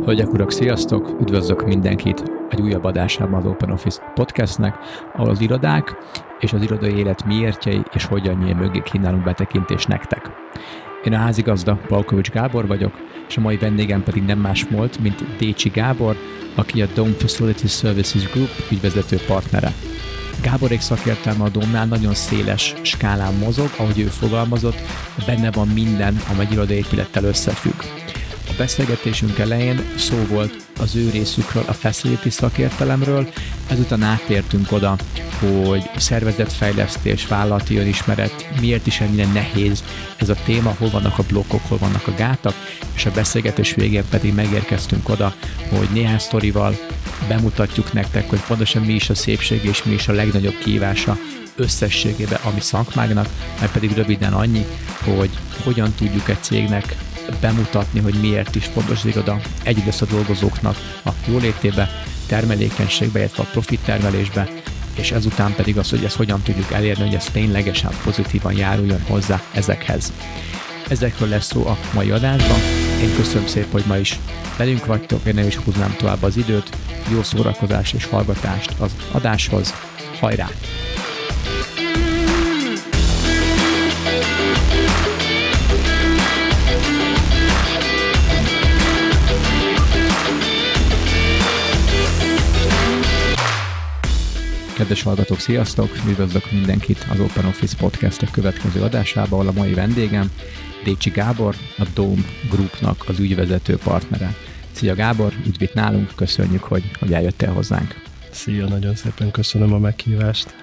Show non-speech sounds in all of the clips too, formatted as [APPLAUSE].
Hölgyek, urak, sziasztok! Üdvözlök mindenkit egy újabb adásában az Open Office podcastnek, ahol az irodák és az irodai élet miértjei és hogyan mögé kínálunk betekintést nektek. Én a házigazda Palkovics Gábor vagyok, és a mai vendégem pedig nem más volt, mint Décsi Gábor, aki a Dome Facility Services Group ügyvezető partnere. Gáborék szakértelme a Domnál nagyon széles skálán mozog, ahogy ő fogalmazott, benne van minden, amely irodaépülettel összefügg. Beszélgetésünk elején szó volt az ő részükről, a facility szakértelemről, ezután átértünk oda, hogy szervezetfejlesztés, vállalati önismeret, miért is ennyire nehéz ez a téma, hol vannak a blokkok, hol vannak a gátak, és a beszélgetés végén pedig megérkeztünk oda, hogy néhány sztorival bemutatjuk nektek, hogy pontosan mi is a szépség és mi is a legnagyobb kívása összességében a mi szakmáknak, mert pedig röviden annyi, hogy hogyan tudjuk egy cégnek bemutatni, hogy miért is fontos az iroda egyrészt a dolgozóknak a jólétébe, termelékenységbe, illetve a profit termelésbe, és ezután pedig az, hogy ezt hogyan tudjuk elérni, hogy ez ténylegesen pozitívan járuljon hozzá ezekhez. Ezekről lesz szó a mai adásban. Én köszönöm szépen, hogy ma is velünk vagytok, én nem is húznám tovább az időt. Jó szórakozás és hallgatást az adáshoz. Hajrá! Kedves hallgatók, sziasztok! Üdvözlök mindenkit az Open Office Podcast következő adásába, ahol a mai vendégem Décsi Gábor, a Dome Groupnak az ügyvezető partnere. Szia Gábor, üdv itt nálunk, köszönjük, hogy, hogy eljöttél hozzánk. Szia, nagyon szépen köszönöm a meghívást.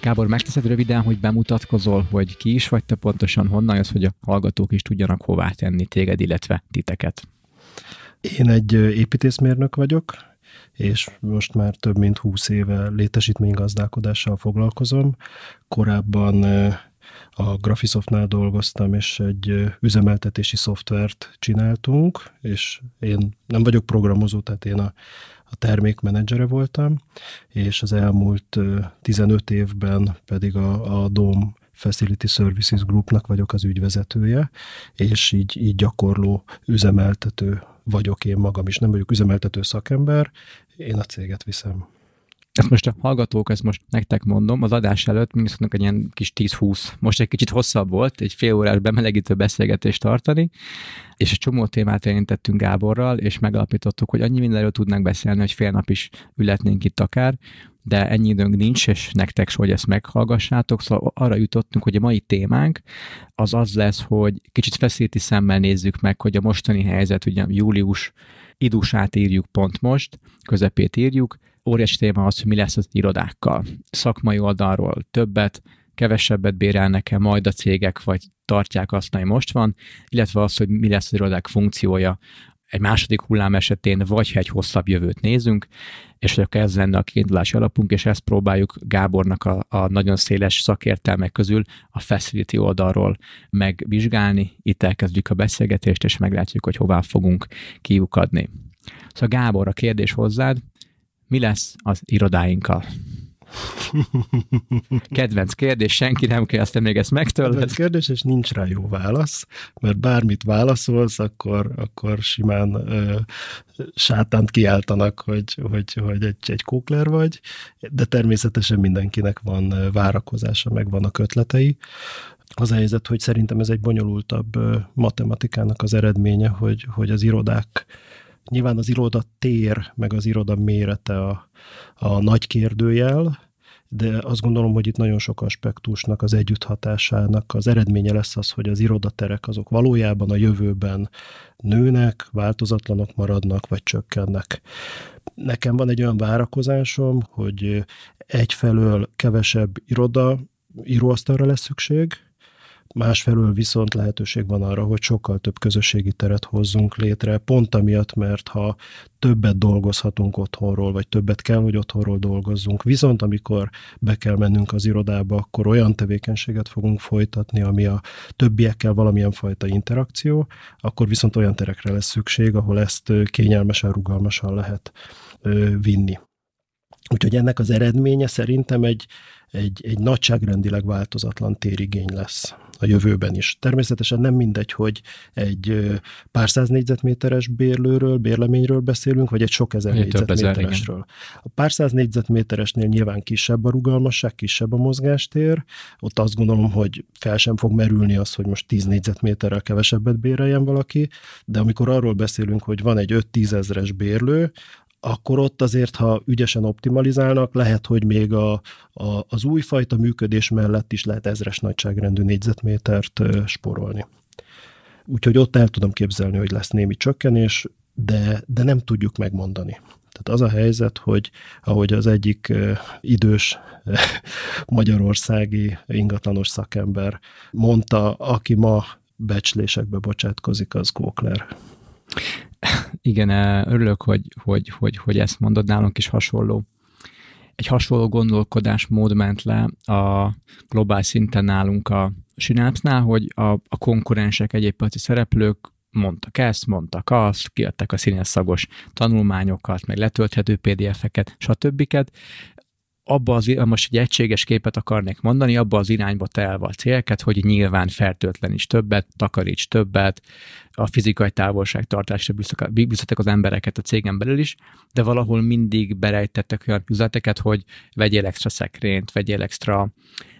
Gábor, megteszed röviden, hogy bemutatkozol, hogy ki is vagy te pontosan, honnan jössz, hogy a hallgatók is tudjanak hová tenni téged, illetve titeket? Én egy építészmérnök vagyok, és most már több mint 20 éve létesítménygazdálkodással foglalkozom. Korábban a Graphisoftnál dolgoztam, és egy üzemeltetési szoftvert csináltunk, és én nem vagyok programozó, tehát én a, a termékmenedzsere voltam, és az elmúlt 15 évben pedig a, a DOM Facility Services Groupnak vagyok az ügyvezetője, és így, így gyakorló üzemeltető vagyok én magam is. Nem vagyok üzemeltető szakember, én a céget viszem. Ezt most a hallgatók, ezt most nektek mondom, az adás előtt szoknak egy ilyen kis 10-20, most egy kicsit hosszabb volt, egy fél órás bemelegítő beszélgetést tartani, és egy csomó témát érintettünk Gáborral, és megalapítottuk, hogy annyi mindenről tudnánk beszélni, hogy fél nap is ületnénk itt akár, de ennyi időnk nincs, és nektek hogy ezt meghallgassátok, szóval arra jutottunk, hogy a mai témánk az az lesz, hogy kicsit feszíti szemmel nézzük meg, hogy a mostani helyzet, ugye július idusát írjuk pont most, közepét írjuk, óriási téma az, hogy mi lesz az irodákkal. Szakmai oldalról többet, kevesebbet bérelnek-e majd a cégek, vagy tartják azt, ami most van, illetve az, hogy mi lesz az irodák funkciója egy második hullám esetén, vagy ha egy hosszabb jövőt nézünk, és hogy akkor ez lenne a kiindulási alapunk, és ezt próbáljuk Gábornak a, a nagyon széles szakértelmek közül a facility oldalról megvizsgálni. Itt elkezdjük a beszélgetést, és meglátjuk, hogy hová fogunk kiukadni. Szóval Gábor, a kérdés hozzád, mi lesz az irodáinkkal? Kedvenc kérdés, senki nem aztán még ezt megtőled. Kedvenc kérdés, és nincs rá jó válasz, mert bármit válaszolsz, akkor, akkor simán ö, sátánt kiáltanak, hogy, hogy, hogy egy, egy kókler vagy, de természetesen mindenkinek van várakozása, meg vannak ötletei. Az a helyzet, hogy szerintem ez egy bonyolultabb matematikának az eredménye, hogy, hogy az irodák Nyilván az iroda tér, meg az iroda mérete a, a nagy kérdőjel, de azt gondolom, hogy itt nagyon sok aspektusnak, az együtthatásának az eredménye lesz az, hogy az irodaterek azok valójában a jövőben nőnek, változatlanok maradnak, vagy csökkennek. Nekem van egy olyan várakozásom, hogy egyfelől kevesebb iroda, íróasztalra lesz szükség, Másfelől viszont lehetőség van arra, hogy sokkal több közösségi teret hozzunk létre, pont amiatt, mert ha többet dolgozhatunk otthonról, vagy többet kell, hogy otthonról dolgozzunk, viszont amikor be kell mennünk az irodába, akkor olyan tevékenységet fogunk folytatni, ami a többiekkel valamilyen fajta interakció, akkor viszont olyan terekre lesz szükség, ahol ezt kényelmesen, rugalmasan lehet vinni. Úgyhogy ennek az eredménye szerintem egy, egy, egy nagyságrendileg változatlan térigény lesz a jövőben is. Természetesen nem mindegy, hogy egy pár száz négyzetméteres bérlőről, bérleményről beszélünk, vagy egy sok ezer egy négyzetméteresről. A pár száz négyzetméteresnél nyilván kisebb a rugalmasság, kisebb a mozgástér. Ott azt gondolom, hogy fel sem fog merülni az, hogy most 10 négyzetméterrel kevesebbet béreljen valaki, de amikor arról beszélünk, hogy van egy 5-10 ezres bérlő, akkor ott azért, ha ügyesen optimalizálnak, lehet, hogy még a, a, az újfajta működés mellett is lehet ezres nagyságrendű négyzetmétert sporolni. Úgyhogy ott el tudom képzelni, hogy lesz némi csökkenés, de, de nem tudjuk megmondani. Tehát az a helyzet, hogy ahogy az egyik idős magyarországi ingatlanos szakember mondta, aki ma becslésekbe bocsátkozik, az Gókler. Igen, örülök, hogy, hogy, hogy, hogy ezt mondod, nálunk is hasonló. Egy hasonló gondolkodásmód ment le a globál szinten nálunk a Synapse-nál, hogy a, a konkurensek, egyébként szereplők mondtak ezt, mondtak azt, kiadtak a színes szagos tanulmányokat, meg letölthető PDF-eket, stb abba az, most egy egységes képet akarnék mondani, abba az irányba telve a célket, hogy nyilván fertőtlen is többet, takaríts többet, a fizikai távolságtartásra biztatok az embereket a cégen belül is, de valahol mindig berejtettek olyan üzleteket, hogy vegyél extra szekrényt, vegyél extra,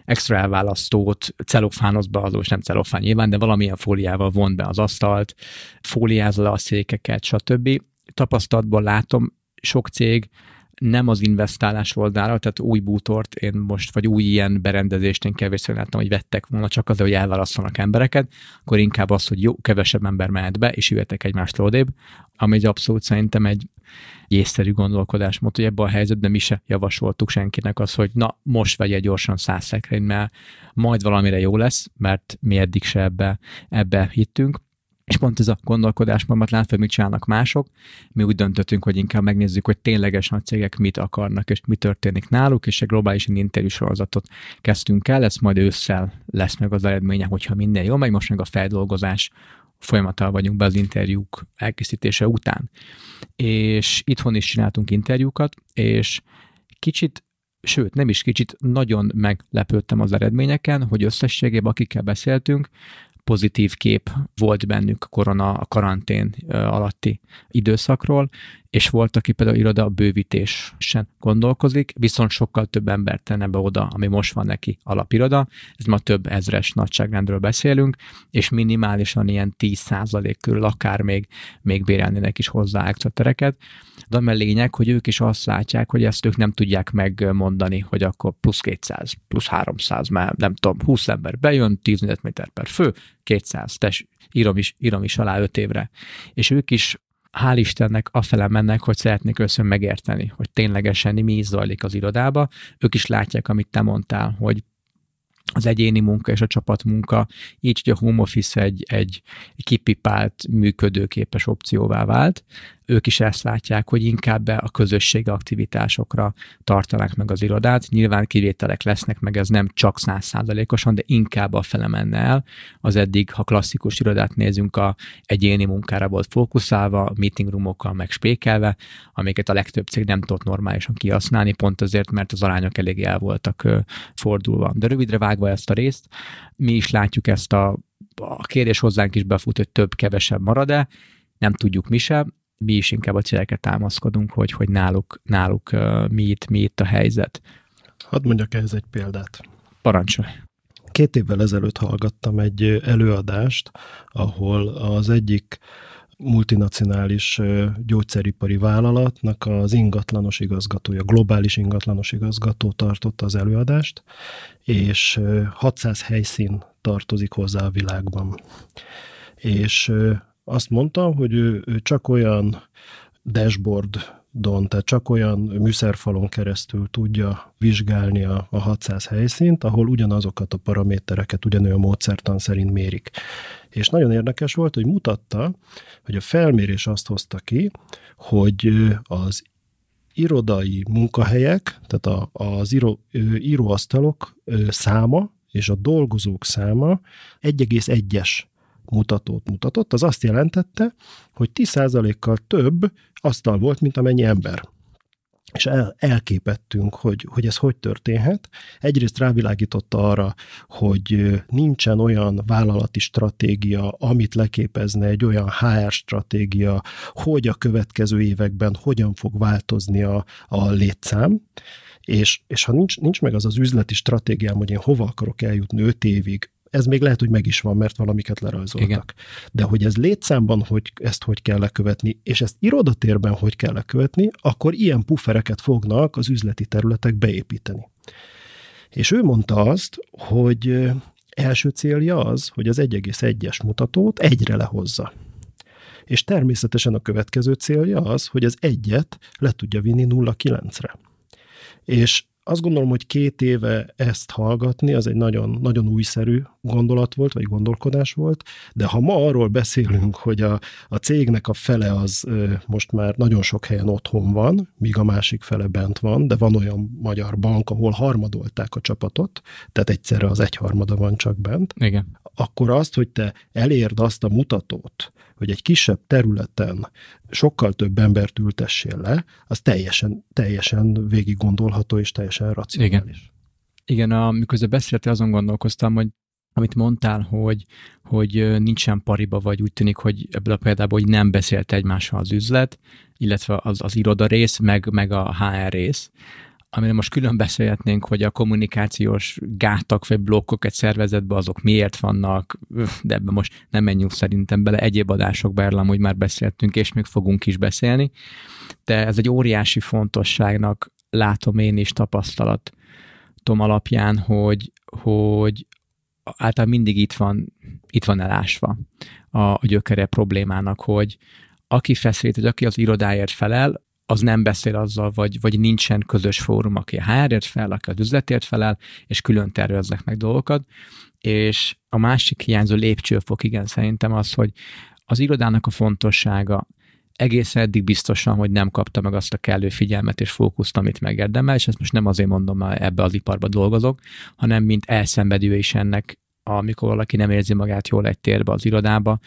extra elválasztót, celofánozba, az most nem celofán nyilván, de valamilyen fóliával vont be az asztalt, fóliázza le a székeket, stb. Tapasztalatból látom, sok cég nem az investálás oldalára, tehát új bútort én most, vagy új ilyen berendezést én kevésszer láttam, hogy vettek volna csak azért, hogy elválasztanak embereket, akkor inkább az, hogy jó, kevesebb ember mehet be, és jöttek egymást lódébb, ami egy abszolút szerintem egy észszerű gondolkodásmód, hogy ebben a helyzetben mi se javasoltuk senkinek az, hogy na, most vegye gyorsan száz szekrény, mert majd valamire jó lesz, mert mi eddig se ebbe, ebbe hittünk. És pont ez a gondolkodásmódot látva, hogy mit csinálnak mások, mi úgy döntöttünk, hogy inkább megnézzük, hogy tényleges nagy cégek mit akarnak, és mi történik náluk, és egy globális interjú sorozatot kezdtünk el, ez majd ősszel lesz meg az eredménye, hogyha minden jó megy, most meg a feldolgozás folyamattal vagyunk be az interjúk elkészítése után. És itthon is csináltunk interjúkat, és kicsit sőt, nem is kicsit, nagyon meglepődtem az eredményeken, hogy összességében akikkel beszéltünk, pozitív kép volt bennük a korona, a karantén alatti időszakról, és volt, aki például iroda bővítésen gondolkozik, viszont sokkal több embert tenne be oda, ami most van neki alapiroda, ez ma több ezres nagyságrendről beszélünk, és minimálisan ilyen 10% körül akár még, még bérelnének is hozzá extra tereket, de ami a lényeg, hogy ők is azt látják, hogy ezt ők nem tudják megmondani, hogy akkor plusz 200, plusz 300, mert nem tudom, 20 ember bejön, 10 méter per fő, 200, tess, írom is, írom is alá 5 évre. És ők is hál' Istennek afele mennek, hogy szeretnék összön megérteni, hogy ténylegesen mi is zajlik az irodába. Ők is látják, amit te mondtál, hogy az egyéni munka és a csapatmunka, így, hogy a home office egy, egy kipipált, működőképes opcióvá vált, ők is ezt látják, hogy inkább a közösségi aktivitásokra tartanák meg az irodát. Nyilván kivételek lesznek, meg ez nem csak százszázalékosan, de inkább a fele menne el. Az eddig, ha klasszikus irodát nézünk, a egyéni munkára volt fókuszálva, meeting roomokkal meg spékelve, amiket a legtöbb cég nem tudott normálisan kihasználni, pont azért, mert az arányok elég el voltak fordulva. De rövidre vágva ezt a részt, mi is látjuk ezt a a kérdés hozzánk is befut, hogy több-kevesebb marad-e, nem tudjuk mi sem, mi is inkább a céleket támaszkodunk, hogy, hogy náluk, náluk uh, mi, itt, mi itt a helyzet. Hadd mondjak ehhez egy példát. Parancsolj. Két évvel ezelőtt hallgattam egy előadást, ahol az egyik multinacionális gyógyszeripari vállalatnak az ingatlanos igazgatója, globális ingatlanos igazgató tartotta az előadást, és 600 helyszín tartozik hozzá a világban. És azt mondta, hogy ő, ő csak olyan dashboardon, tehát csak olyan műszerfalon keresztül tudja vizsgálni a, a 600 helyszínt, ahol ugyanazokat a paramétereket ugyanolyan módszertan szerint mérik. És nagyon érdekes volt, hogy mutatta, hogy a felmérés azt hozta ki, hogy az irodai munkahelyek, tehát a, az író, íróasztalok száma és a dolgozók száma 1,1-es mutatót mutatott, az azt jelentette, hogy 10%-kal több asztal volt, mint amennyi ember. és el, elképettünk, hogy, hogy ez hogy történhet. Egyrészt rávilágította arra, hogy nincsen olyan vállalati stratégia, amit leképezne egy olyan HR stratégia, hogy a következő években hogyan fog változni a, a létszám, és, és ha nincs, nincs meg az az üzleti stratégiám, hogy én hova akarok eljutni öt évig, ez még lehet, hogy meg is van, mert valamiket lerajzoltak. Igen. De hogy ez létszámban, hogy ezt hogy kell lekövetni, és ezt irodatérben hogy kell lekövetni, akkor ilyen puffereket fognak az üzleti területek beépíteni. És ő mondta azt, hogy első célja az, hogy az 1,1-es mutatót egyre lehozza. És természetesen a következő célja az, hogy az egyet le tudja vinni 0,9-re. És azt gondolom, hogy két éve ezt hallgatni, az egy nagyon, nagyon újszerű gondolat volt, vagy gondolkodás volt, de ha ma arról beszélünk, hogy a, a cégnek a fele az most már nagyon sok helyen otthon van, míg a másik fele bent van, de van olyan magyar bank, ahol harmadolták a csapatot, tehát egyszerre az egyharmada van csak bent, Igen. Akkor azt, hogy te elérd azt a mutatót, hogy egy kisebb területen sokkal több embert ültessél le, az teljesen, teljesen végig gondolható és teljesen racionális. Igen. Igen, amikor beszéltél, azon gondolkoztam, hogy amit mondtál, hogy, hogy nincsen pariba, vagy úgy tűnik, hogy ebből a példából hogy nem beszélt egymással az üzlet, illetve az, az iroda rész, meg, meg a HR rész amire most külön beszélhetnénk, hogy a kommunikációs gátak vagy blokkok egy szervezetben azok miért vannak, de ebben most nem menjünk szerintem bele, egyéb adásokba erről amúgy már beszéltünk, és még fogunk is beszélni, de ez egy óriási fontosságnak látom én is tapasztalatom alapján, hogy, hogy általában mindig itt van, itt van elásva a, a gyökere problémának, hogy aki feszít, hogy aki az irodáért felel, az nem beszél azzal, vagy, vagy nincsen közös fórum, aki a HR-ért fel, aki az üzletért felel, és külön terveznek meg dolgokat. És a másik hiányzó lépcsőfok, igen, szerintem az, hogy az irodának a fontossága egész eddig biztosan, hogy nem kapta meg azt a kellő figyelmet és fókuszt, amit megérdemel, és ezt most nem azért mondom, mert ebbe az iparba dolgozok, hanem mint elszenvedő is ennek, amikor valaki nem érzi magát jól egy térbe az irodába,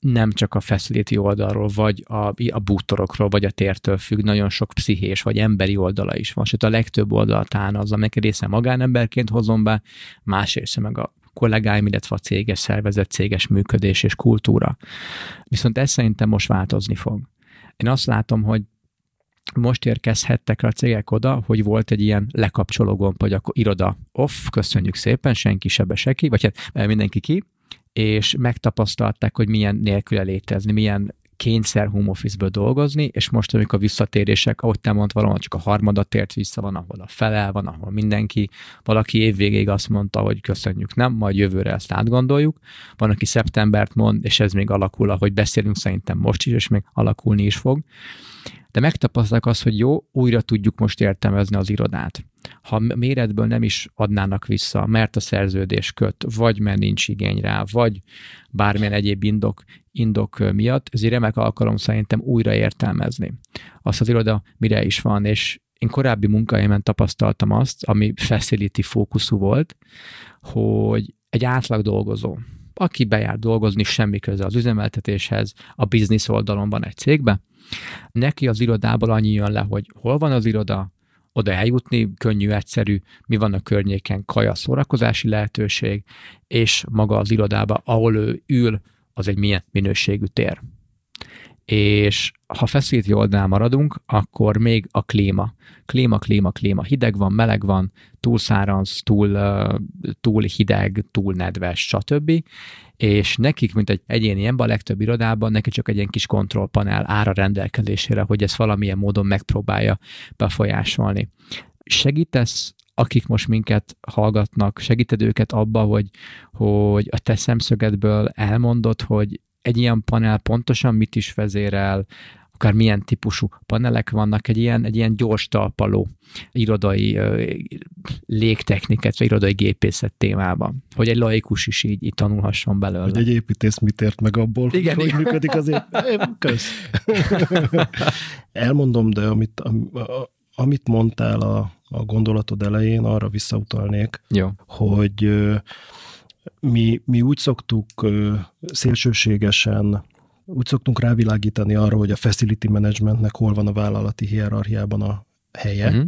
nem csak a facility oldalról, vagy a, a bútorokról, vagy a tértől függ, nagyon sok pszichés, vagy emberi oldala is van. Sőt, a legtöbb oldalatán az, amelyek része magánemberként hozom be, más része meg a kollégáim, illetve a céges szervezet, céges működés és kultúra. Viszont ez szerintem most változni fog. Én azt látom, hogy most érkezhettek a cégek oda, hogy volt egy ilyen lekapcsoló gomb, hogy akkor iroda off, köszönjük szépen, senki sebe seki, vagy hát mindenki ki, és megtapasztalták, hogy milyen nélküle létezni, milyen kényszer home office-ből dolgozni, és most, amikor a visszatérések, ahogy te mondtad, valahol csak a harmadat tért vissza, van, ahol a fele, van, ahol mindenki, valaki évvégéig azt mondta, hogy köszönjük, nem, majd jövőre ezt átgondoljuk, van, aki szeptembert mond, és ez még alakul, ahogy beszélünk szerintem most is, és még alakulni is fog. De megtapasztalják azt, hogy jó, újra tudjuk most értelmezni az irodát. Ha méretből nem is adnának vissza, mert a szerződés köt, vagy mert nincs igény rá, vagy bármilyen egyéb indok, indok miatt, ez egy remek alkalom szerintem újra értelmezni. Azt az iroda mire is van, és én korábbi munkahelyemen tapasztaltam azt, ami facility fókuszú volt, hogy egy átlag dolgozó, aki bejár dolgozni, semmi köze az üzemeltetéshez, a biznisz oldalon van egy cégbe, Neki az irodából annyi jön le, hogy hol van az iroda, oda eljutni, könnyű, egyszerű, mi van a környéken, kaja, szórakozási lehetőség, és maga az irodába, ahol ő ül, az egy milyen minőségű tér. És ha facility oldalán maradunk, akkor még a klíma. Klíma, klíma, klíma. Hideg van, meleg van, túl száraz, túl, túl hideg, túl nedves, stb és nekik, mint egy egyéni ember, a legtöbb irodában, neki csak egy ilyen kis kontrollpanel ára rendelkezésére, hogy ezt valamilyen módon megpróbálja befolyásolni. Segítesz akik most minket hallgatnak, segíted őket abba, hogy, hogy a te szemszögedből elmondod, hogy egy ilyen panel pontosan mit is vezérel, akár milyen típusú panelek vannak, egy ilyen, egy ilyen gyors talpaló irodai ö, légtechniket, vagy irodai gépészet témában, hogy egy laikus is így, így tanulhasson belőle. Hogy egy építész mit ért meg abból, igen, hogy igen. működik az [LAUGHS] Kösz. Elmondom, de amit, amit mondtál a, a gondolatod elején, arra visszautalnék, Jó. hogy mi, mi úgy szoktuk szélsőségesen úgy szoktunk rávilágítani arra, hogy a facility managementnek hol van a vállalati hierarchiában a helye, uh-huh.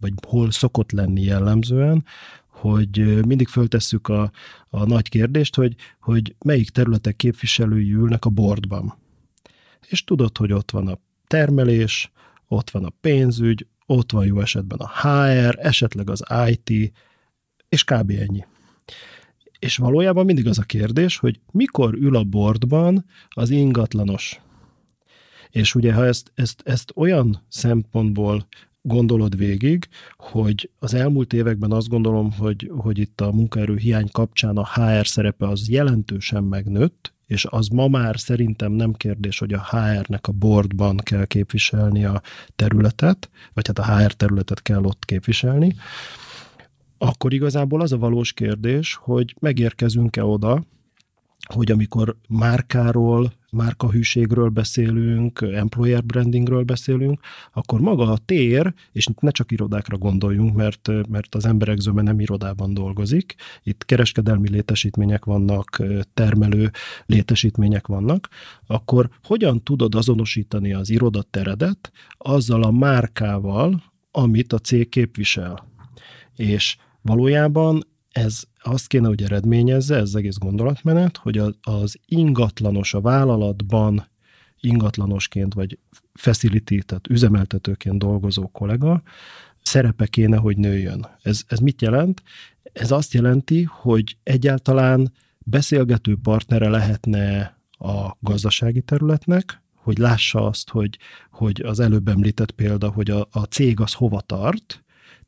vagy hol szokott lenni jellemzően, hogy mindig föltesszük a, a nagy kérdést, hogy, hogy melyik területek képviselői ülnek a bordban. És tudod, hogy ott van a termelés, ott van a pénzügy, ott van jó esetben a HR, esetleg az IT, és kb. ennyi. És valójában mindig az a kérdés, hogy mikor ül a bordban az ingatlanos. És ugye, ha ezt, ezt, ezt olyan szempontból gondolod végig, hogy az elmúlt években azt gondolom, hogy, hogy itt a munkaerő hiány kapcsán a HR szerepe az jelentősen megnőtt, és az ma már szerintem nem kérdés, hogy a HR-nek a boardban kell képviselni a területet, vagy hát a HR területet kell ott képviselni, akkor igazából az a valós kérdés, hogy megérkezünk-e oda, hogy amikor márkáról, márkahűségről beszélünk, employer brandingről beszélünk, akkor maga a tér, és ne csak irodákra gondoljunk, mert, mert az emberek zöme nem irodában dolgozik, itt kereskedelmi létesítmények vannak, termelő létesítmények vannak, akkor hogyan tudod azonosítani az irodateredet azzal a márkával, amit a cég képvisel? És valójában ez azt kéne, hogy eredményezze, ez az egész gondolatmenet, hogy az ingatlanos a vállalatban ingatlanosként vagy facility, tehát üzemeltetőként dolgozó kollega szerepe kéne, hogy nőjön. Ez, ez mit jelent? Ez azt jelenti, hogy egyáltalán beszélgető partnere lehetne a gazdasági területnek, hogy lássa azt, hogy, hogy az előbb említett példa, hogy a, a cég az hova tart,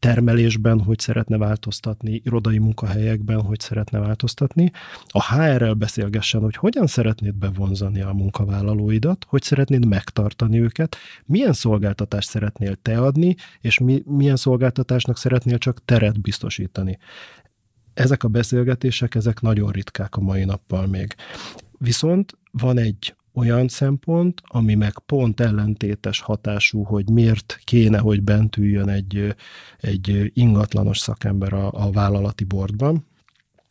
termelésben hogy szeretne változtatni, irodai munkahelyekben hogy szeretne változtatni. A HR-rel beszélgessen, hogy hogyan szeretnéd bevonzani a munkavállalóidat, hogy szeretnéd megtartani őket, milyen szolgáltatást szeretnél te adni, és mi, milyen szolgáltatásnak szeretnél csak teret biztosítani. Ezek a beszélgetések, ezek nagyon ritkák a mai nappal még. Viszont van egy olyan szempont, ami meg pont ellentétes hatású, hogy miért kéne, hogy bent üljön egy, egy ingatlanos szakember a, a vállalati bordban.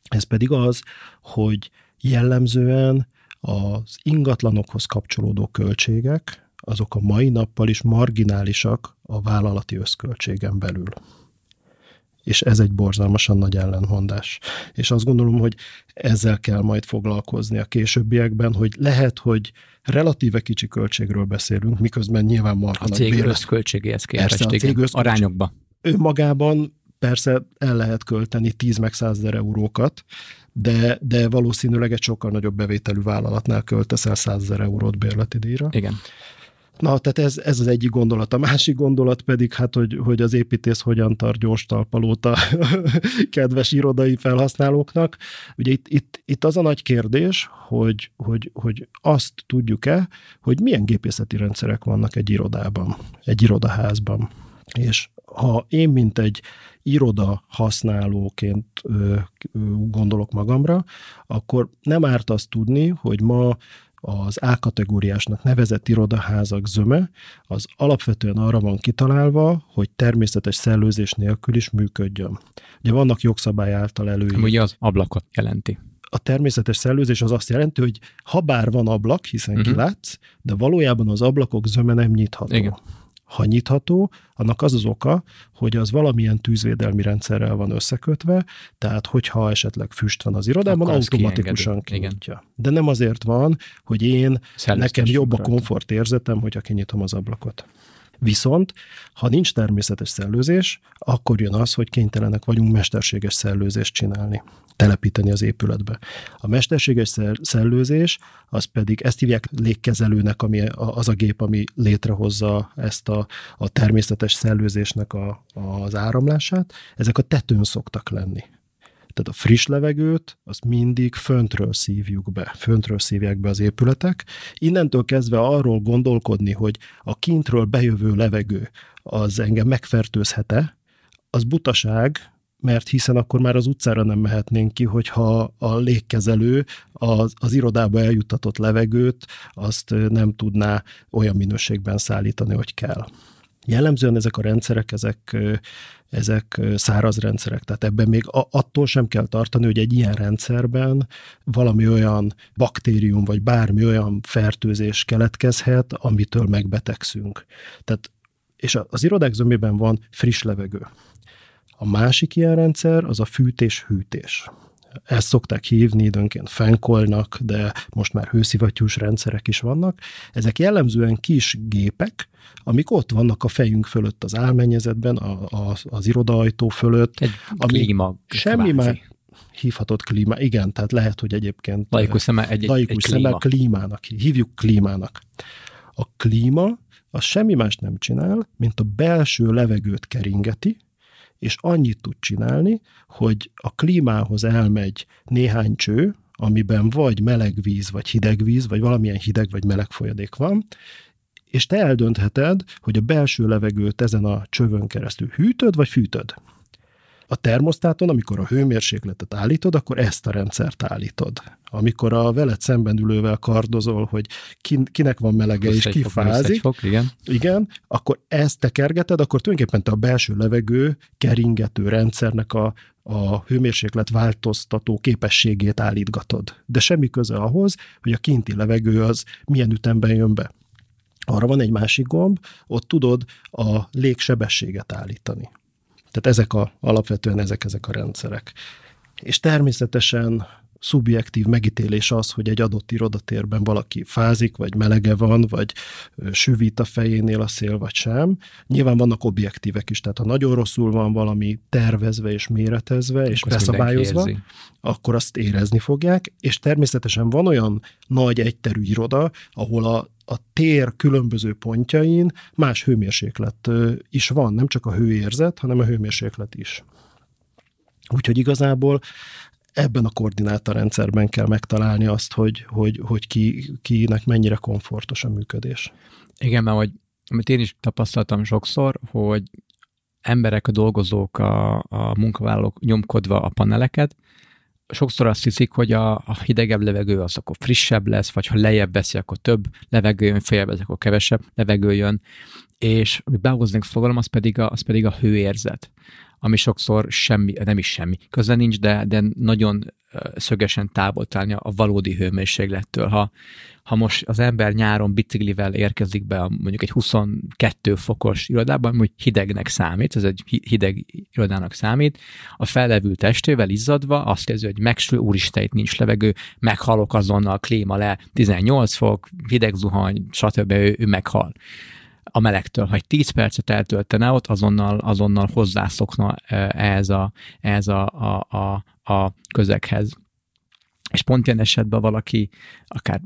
Ez pedig az, hogy jellemzően az ingatlanokhoz kapcsolódó költségek, azok a mai nappal is marginálisak a vállalati összköltségen belül és ez egy borzalmasan nagy ellenmondás. És azt gondolom, hogy ezzel kell majd foglalkozni a későbbiekben, hogy lehet, hogy relatíve kicsi költségről beszélünk, miközben nyilván marha A cég összköltségéhez képest, Persze, a cég igen, arányokba. Önmagában persze el lehet költeni 10 meg 100 ezer eurókat, de, de valószínűleg egy sokkal nagyobb bevételű vállalatnál költesz el 100 ezer eurót bérleti díjra. Igen. Na, tehát ez, ez az egyik gondolat. A másik gondolat pedig, hát, hogy, hogy az építész hogyan tart gyors talpalót a [LAUGHS] kedves irodai felhasználóknak. Ugye itt, itt, itt az a nagy kérdés, hogy, hogy, hogy azt tudjuk-e, hogy milyen gépészeti rendszerek vannak egy irodában, egy irodaházban. És ha én, mint egy iroda használóként gondolok magamra, akkor nem árt azt tudni, hogy ma az A kategóriásnak nevezett irodaházak zöme, az alapvetően arra van kitalálva, hogy természetes szellőzés nélkül is működjön. Ugye vannak jogszabály által előírt. Ugye az ablakot jelenti. A természetes szellőzés az azt jelenti, hogy ha bár van ablak, hiszen uh-huh. kilátsz, de valójában az ablakok zöme nem nyitható. Igen ha nyitható, annak az az oka, hogy az valamilyen tűzvédelmi rendszerrel van összekötve, tehát hogyha esetleg füst van az irodában, Akkor automatikusan kinyitja. De nem azért van, hogy én, nekem jobb a komfort érzetem, hogyha kinyitom az ablakot. Viszont, ha nincs természetes szellőzés, akkor jön az, hogy kénytelenek vagyunk mesterséges szellőzést csinálni, telepíteni az épületbe. A mesterséges szellőzés, az pedig ezt hívják légkezelőnek, ami az a gép, ami létrehozza ezt a, a természetes szellőzésnek a, az áramlását. Ezek a tetőn szoktak lenni. Tehát a friss levegőt, azt mindig föntről szívjuk be, föntről szívják be az épületek. Innentől kezdve arról gondolkodni, hogy a kintről bejövő levegő az engem megfertőzhet-e, az butaság, mert hiszen akkor már az utcára nem mehetnénk ki, hogyha a légkezelő az, az irodába eljuttatott levegőt azt nem tudná olyan minőségben szállítani, hogy kell. Jellemzően ezek a rendszerek, ezek, ezek száraz rendszerek, tehát ebben még attól sem kell tartani, hogy egy ilyen rendszerben valami olyan baktérium, vagy bármi olyan fertőzés keletkezhet, amitől megbetegszünk. Tehát és az irodák zömében van friss levegő. A másik ilyen rendszer az a fűtés-hűtés. Ezt szokták hívni, időnként fenkolnak, de most már hőszivattyús rendszerek is vannak. Ezek jellemzően kis gépek, amik ott vannak a fejünk fölött az álmennyezetben, a, a, az irodaajtó fölött. Egy ami klíma, semmi már hívhatott klíma, igen, tehát lehet, hogy egyébként laikus szemmel, egy, laikus egy szemmel klíma. klímának, hívjuk klímának. A klíma az semmi más nem csinál, mint a belső levegőt keringeti, és annyit tud csinálni, hogy a klímához elmegy néhány cső, amiben vagy meleg víz, vagy hideg víz, vagy valamilyen hideg vagy meleg folyadék van, és te eldöntheted, hogy a belső levegőt ezen a csövön keresztül hűtöd, vagy fűtöd. A termosztáton, amikor a hőmérsékletet állítod, akkor ezt a rendszert állítod. Amikor a veled szemben ülővel kardozol, hogy kinek van melege plusz és ki fázik, fok, igen. igen, akkor ezt tekergeted, akkor tulajdonképpen te a belső levegő keringető rendszernek a, a hőmérséklet változtató képességét állítgatod. De semmi köze ahhoz, hogy a kinti levegő az milyen ütemben jön be. Arra van egy másik gomb, ott tudod a légsebességet állítani. Tehát ezek a, alapvetően ezek, ezek a rendszerek. És természetesen szubjektív megítélés az, hogy egy adott irodatérben valaki fázik, vagy melege van, vagy süvít a fejénél a szél, vagy sem. Nyilván vannak objektívek is, tehát ha nagyon rosszul van valami tervezve és méretezve, akkor és beszabályozva, akkor azt érezni fogják, és természetesen van olyan nagy egyterű iroda, ahol a a tér különböző pontjain más hőmérséklet is van, nem csak a hőérzet, hanem a hőmérséklet is. Úgyhogy igazából ebben a koordinátorrendszerben kell megtalálni azt, hogy, hogy, hogy ki, kinek mennyire komfortos a működés. Igen, mert hogy, amit én is tapasztaltam sokszor, hogy emberek, a dolgozók, a, a munkavállalók nyomkodva a paneleket, sokszor azt hiszik, hogy a, a hidegebb levegő az akkor frissebb lesz, vagy ha lejjebb veszi, akkor több levegő jön, feljebb akkor kevesebb levegő jön, és amit behoznék fogalom, az pedig a, az pedig a hőérzet ami sokszor semmi, nem is semmi köze nincs, de, de nagyon szögesen távol állni a valódi hőmérséklettől. Ha, ha most az ember nyáron biciklivel érkezik be a, mondjuk egy 22 fokos irodában, hogy hidegnek számít, ez egy hideg irodának számít, a fellevült testével izzadva azt érzi, hogy megsül, úristen, itt nincs levegő, meghalok azonnal, klíma le, 18 fok, hideg zuhany, stb. ő, ő meghal a melegtől. Ha egy 10 percet eltöltene ott, azonnal, azonnal hozzászokna ehhez a, ehhez a, a, a, a közeghez és pont ilyen esetben valaki akár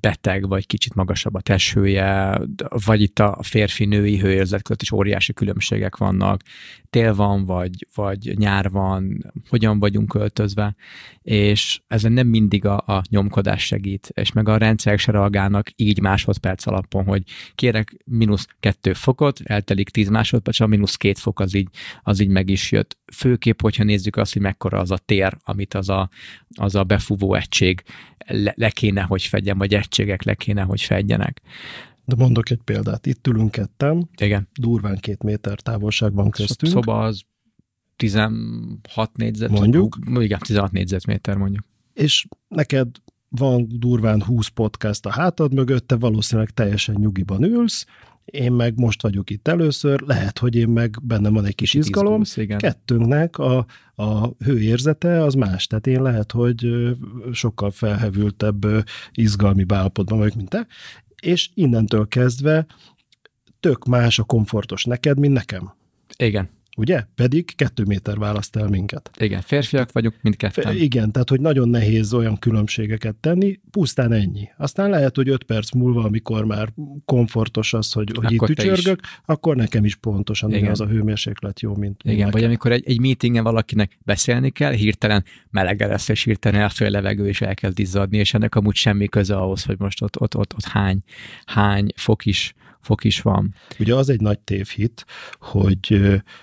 beteg, vagy kicsit magasabb a testhője, vagy itt a férfi-női hőérzet között is óriási különbségek vannak, tél van, vagy, vagy nyár van, hogyan vagyunk öltözve, és ezen nem mindig a, a nyomkodás segít, és meg a rendszerek se reagálnak így másodperc alapon, hogy kérek mínusz kettő fokot, eltelik tíz másodperc, a mínusz két fok az így, az így meg is jött. Főképp, hogyha nézzük azt, hogy mekkora az a tér, amit az a, az a befúvó egység le, le kéne, hogy fedjen, vagy egységek le kéne, hogy fedjenek. De mondok egy példát. Itt ülünk ketten, Igen. durván két méter távolságban köztünk. Szoba az 16 négyzet. Mondjuk. Igen, 16 négyzetméter mondjuk. És neked van durván 20 podcast a hátad mögött, te valószínűleg teljesen nyugiban ülsz, én meg most vagyok itt először, lehet, hogy én meg bennem van egy kis izgalom. Izgulsz, igen. Kettőnknek a, a hőérzete az más, tehát én lehet, hogy sokkal felhevültebb izgalmi állapotban vagyok, mint te, és innentől kezdve tök más a komfortos neked, mint nekem. Igen ugye? Pedig kettő méter választ el minket. Igen, férfiak vagyunk mindketten. Igen, tehát hogy nagyon nehéz olyan különbségeket tenni, pusztán ennyi. Aztán lehet, hogy öt perc múlva, amikor már komfortos az, hogy, hogy itt ücsörgök, akkor nekem is pontosan Igen. az a hőmérséklet jó, mint Igen, nekem. vagy amikor egy, egy meetingen valakinek beszélni kell, hirtelen melege lesz, és hirtelen elfél levegő, és elkezd izzadni, és ennek amúgy semmi köze ahhoz, hogy most ott, ott, ott, ott hány, hány fok is fok is van. Ugye az egy nagy tévhit, hogy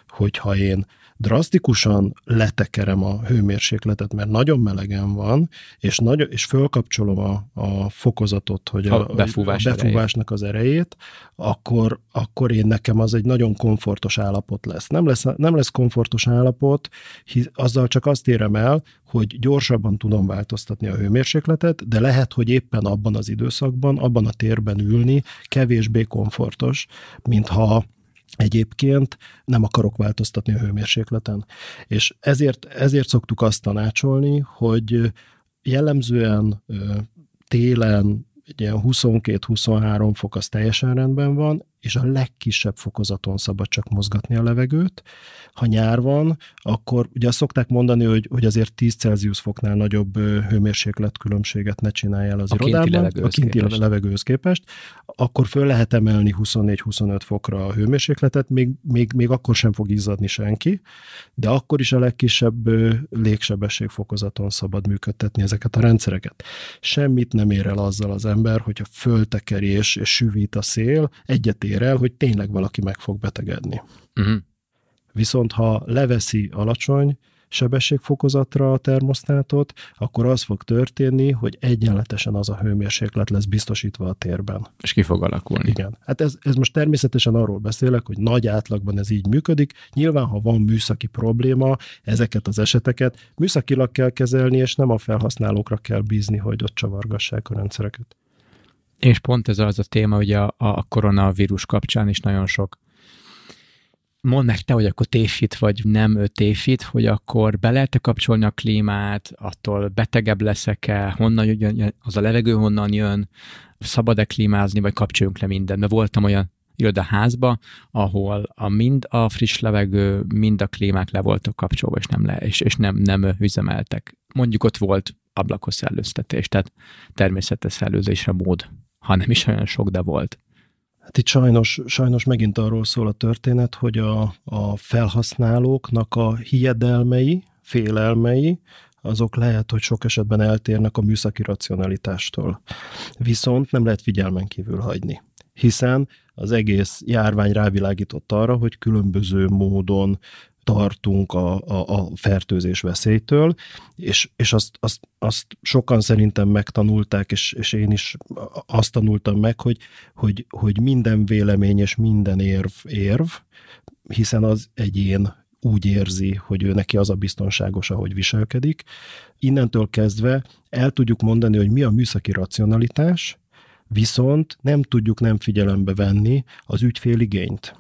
hogyha én drasztikusan letekerem a hőmérsékletet, mert nagyon melegen van, és, nagy, és fölkapcsolom a, a fokozatot, hogy a, a, befúvás a befúvásnak erejét. az erejét, akkor, akkor én nekem az egy nagyon komfortos állapot lesz. Nem lesz, nem lesz komfortos állapot, hisz azzal csak azt érem el, hogy gyorsabban tudom változtatni a hőmérsékletet, de lehet, hogy éppen abban az időszakban, abban a térben ülni kevésbé komfortos, mint ha Egyébként nem akarok változtatni a hőmérsékleten. És ezért, ezért szoktuk azt tanácsolni, hogy jellemzően télen egy ilyen 22-23 fok az teljesen rendben van, és a legkisebb fokozaton szabad csak mozgatni a levegőt. Ha nyár van, akkor ugye azt szokták mondani, hogy, hogy azért 10 Celsius foknál nagyobb hőmérséklet különbséget ne csináljál az a irodában, a kinti képest. levegőhöz képest, akkor föl lehet emelni 24-25 fokra a hőmérsékletet, még, még, még akkor sem fog izzadni senki, de akkor is a legkisebb légsebesség fokozaton szabad működtetni ezeket a rendszereket. Semmit nem ér el azzal az ember, hogyha föltekeri és, és süvít a szél, egyet ér el, hogy tényleg valaki meg fog betegedni. Uh-huh. Viszont ha leveszi alacsony sebességfokozatra a termosztátot, akkor az fog történni, hogy egyenletesen az a hőmérséklet lesz biztosítva a térben. És ki fog alakulni. Igen. Hát ez, ez most természetesen arról beszélek, hogy nagy átlagban ez így működik. Nyilván, ha van műszaki probléma, ezeket az eseteket műszakilag kell kezelni, és nem a felhasználókra kell bízni, hogy ott csavargassák a rendszereket. És pont ez az a téma, hogy a, a koronavírus kapcsán is nagyon sok mondd meg te, hogy akkor tévhit vagy nem tévhit, hogy akkor be lehet kapcsolni a klímát, attól betegebb leszek-e, honnan jön, az a levegő honnan jön, szabad-e klímázni, vagy kapcsoljunk le mindent. Mert voltam olyan irodaházba, ahol a mind a friss levegő, mind a klímák le voltak kapcsolva, és nem, le, és, és nem, nem üzemeltek. Mondjuk ott volt ablakos szellőztetés, tehát természetes szellőzésre mód ha nem is olyan sok, de volt. Hát itt sajnos, sajnos megint arról szól a történet, hogy a, a felhasználóknak a hiedelmei, félelmei, azok lehet, hogy sok esetben eltérnek a műszaki racionalitástól. Viszont nem lehet figyelmen kívül hagyni hiszen az egész járvány rávilágított arra, hogy különböző módon tartunk a, a, a fertőzés veszélytől, és, és azt, azt, azt sokan szerintem megtanulták, és, és én is azt tanultam meg, hogy, hogy, hogy minden vélemény és minden érv érv, hiszen az egyén úgy érzi, hogy ő neki az a biztonságos, ahogy viselkedik. Innentől kezdve el tudjuk mondani, hogy mi a műszaki racionalitás, viszont nem tudjuk nem figyelembe venni az ügyfél igényt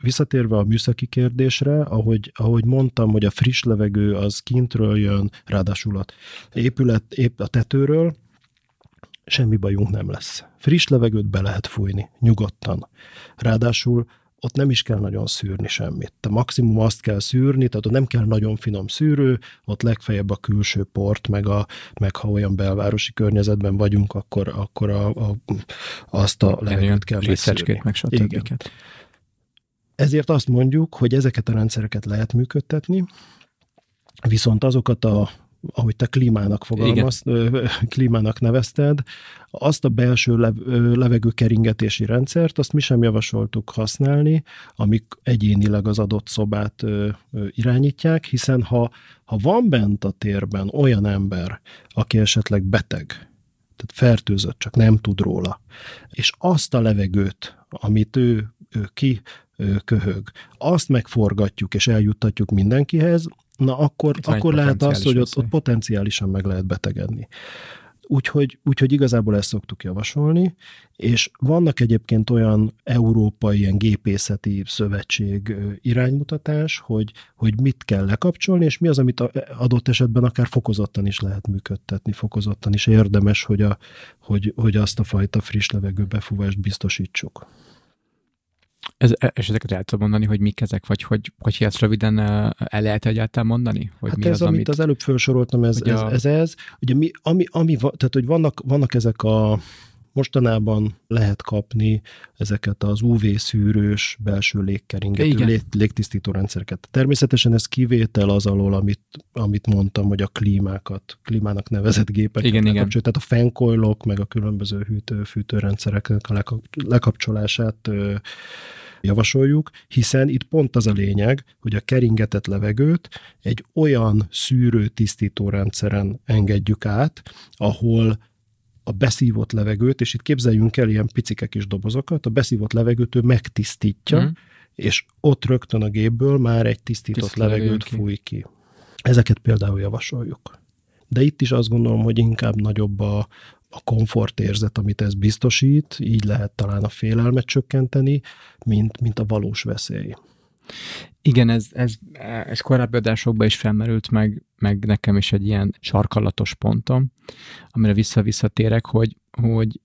visszatérve a műszaki kérdésre, ahogy, ahogy mondtam, hogy a friss levegő az kintről jön, ráadásul a épület épp a tetőről, semmi bajunk nem lesz. Friss levegőt be lehet fújni, nyugodtan. Ráadásul ott nem is kell nagyon szűrni semmit. Te maximum azt kell szűrni, tehát ott nem kell nagyon finom szűrő, ott legfeljebb a külső port, meg, a, meg ha olyan belvárosi környezetben vagyunk, akkor, akkor a, a, azt a levegőt kell megszűrni. meg stb. Ezért azt mondjuk, hogy ezeket a rendszereket lehet működtetni, viszont azokat a ahogy te klímának fogalmaz, klímának nevezted, azt a belső levegő keringetési rendszert, azt mi sem javasoltuk használni, amik egyénileg az adott szobát irányítják, hiszen ha, ha van bent a térben olyan ember, aki esetleg beteg, tehát fertőzött, csak nem tud róla, és azt a levegőt, amit ő, ő ki köhög, azt megforgatjuk és eljuttatjuk mindenkihez, na akkor, akkor lehet az, hogy ott, ott potenciálisan meg lehet betegedni. Úgyhogy, úgyhogy igazából ezt szoktuk javasolni, és vannak egyébként olyan európai ilyen gépészeti szövetség iránymutatás, hogy, hogy mit kell lekapcsolni, és mi az, amit adott esetben akár fokozottan is lehet működtetni, fokozottan is érdemes, hogy, a, hogy, hogy azt a fajta friss levegő befúvást biztosítsuk. Ez, e, és ezeket el tudom mondani, hogy mik ezek, vagy hogy, hogy ezt röviden el lehet egyáltalán mondani? Hogy hát mi ez, az, amit, amit az előbb felsoroltam, ez ez, a... ez, ez. Ugye mi, ami, ami, tehát, hogy vannak, vannak ezek a Mostanában lehet kapni ezeket az UV-szűrős belső légkeringető lég, légtisztító rendszereket. Természetesen ez kivétel az alól, amit, amit mondtam, hogy a klímákat, klímának nevezett gépeket igen, igen. Tehát a fenkoilok, meg a különböző hűtő-fűtőrendszereknek a lekapcsolását javasoljuk, hiszen itt pont az a lényeg, hogy a keringetett levegőt egy olyan szűrő tisztító rendszeren engedjük át, ahol a beszívott levegőt, és itt képzeljünk el ilyen picike kis dobozokat, a beszívott levegőt ő megtisztítja, mm. és ott rögtön a gépből már egy tisztított Tisztít levegőt ki. fúj ki. Ezeket például javasoljuk. De itt is azt gondolom, hogy inkább nagyobb a, a komfortérzet, amit ez biztosít, így lehet talán a félelmet csökkenteni, mint, mint a valós veszély. Igen, ez, ez, ez korábbi adásokban is felmerült, meg, meg nekem is egy ilyen sarkalatos pontom, amire vissza-visszatérek, hogy, hogy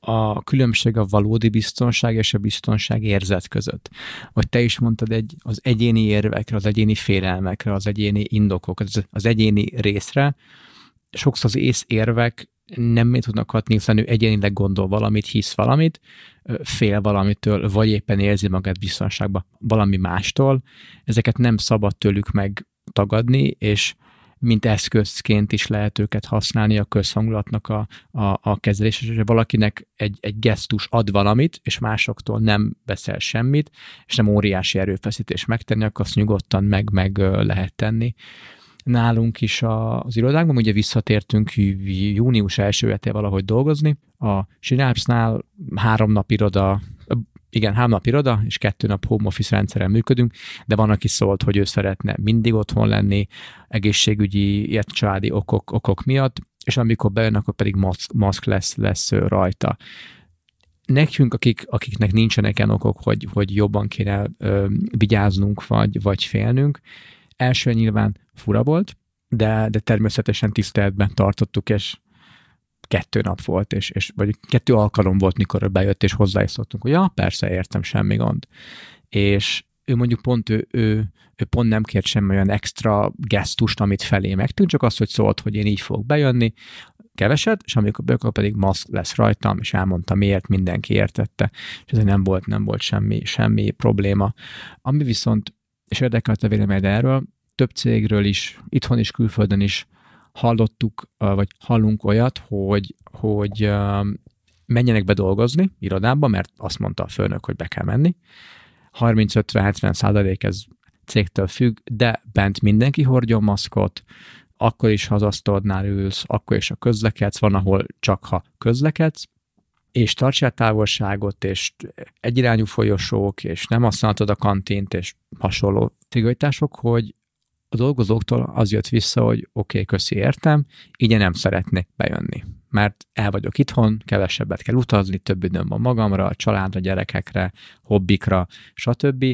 a különbség a valódi biztonság és a biztonság érzet között. Vagy te is mondtad, egy, az egyéni érvekre, az egyéni félelmekre, az egyéni indokok, az, az egyéni részre, sokszor az ész érvek nem tudnak hatni, hiszen ő egyénileg gondol valamit, hisz valamit, fél valamitől, vagy éppen érzi magát biztonságban valami mástól. Ezeket nem szabad tőlük megtagadni, és mint eszközként is lehet őket használni a közhangulatnak a, a, a kezelésre. És valakinek egy, egy gesztus ad valamit, és másoktól nem beszél semmit, és nem óriási erőfeszítés megtenni, akkor azt nyugodtan meg, meg lehet tenni nálunk is az irodákban, ugye visszatértünk június első hetén valahogy dolgozni. A Synapse-nál három nap iroda, igen, három nap iroda, és kettő nap home office rendszeren működünk, de van, aki szólt, hogy ő szeretne mindig otthon lenni, egészségügyi, ilyet családi okok, okok miatt, és amikor bejön, akkor pedig maszk, maszk lesz, lesz rajta nekünk, akik, akiknek nincsenek ilyen okok, hogy, hogy jobban kéne ö, vigyáznunk, vagy, vagy félnünk, első nyilván fura volt, de, de természetesen tiszteletben tartottuk, és kettő nap volt, és, és vagy kettő alkalom volt, mikor bejött, és hozzá is szoktunk, hogy ja, persze, értem, semmi gond. És ő mondjuk pont ő, ő, ő pont nem kért semmi olyan extra gesztust, amit felé megtűnt, csak azt, hogy szólt, hogy én így fogok bejönni, keveset, és amikor bejön, pedig maszk lesz rajtam, és elmondta miért, mindenki értette, és ez nem volt, nem volt semmi, semmi probléma. Ami viszont, és érdekelt a véleményed erről, több cégről is, itthon is, külföldön is hallottuk, vagy hallunk olyat, hogy, hogy menjenek be dolgozni irodába, mert azt mondta a főnök, hogy be kell menni. 30-50-70 százalék ez cégtől függ, de bent mindenki hordjon maszkot, akkor is, ha az asztalodnál ülsz, akkor is, ha közlekedsz, van, ahol csak ha közlekedsz, és tartsál távolságot, és egyirányú folyosók, és nem használhatod a kantint, és hasonló szigorítások, hogy a dolgozóktól az jött vissza, hogy oké, okay, köszi, értem, így nem szeretnék bejönni. Mert el vagyok itthon, kevesebbet kell utazni, több időm van magamra, a családra, gyerekekre, hobbikra, stb.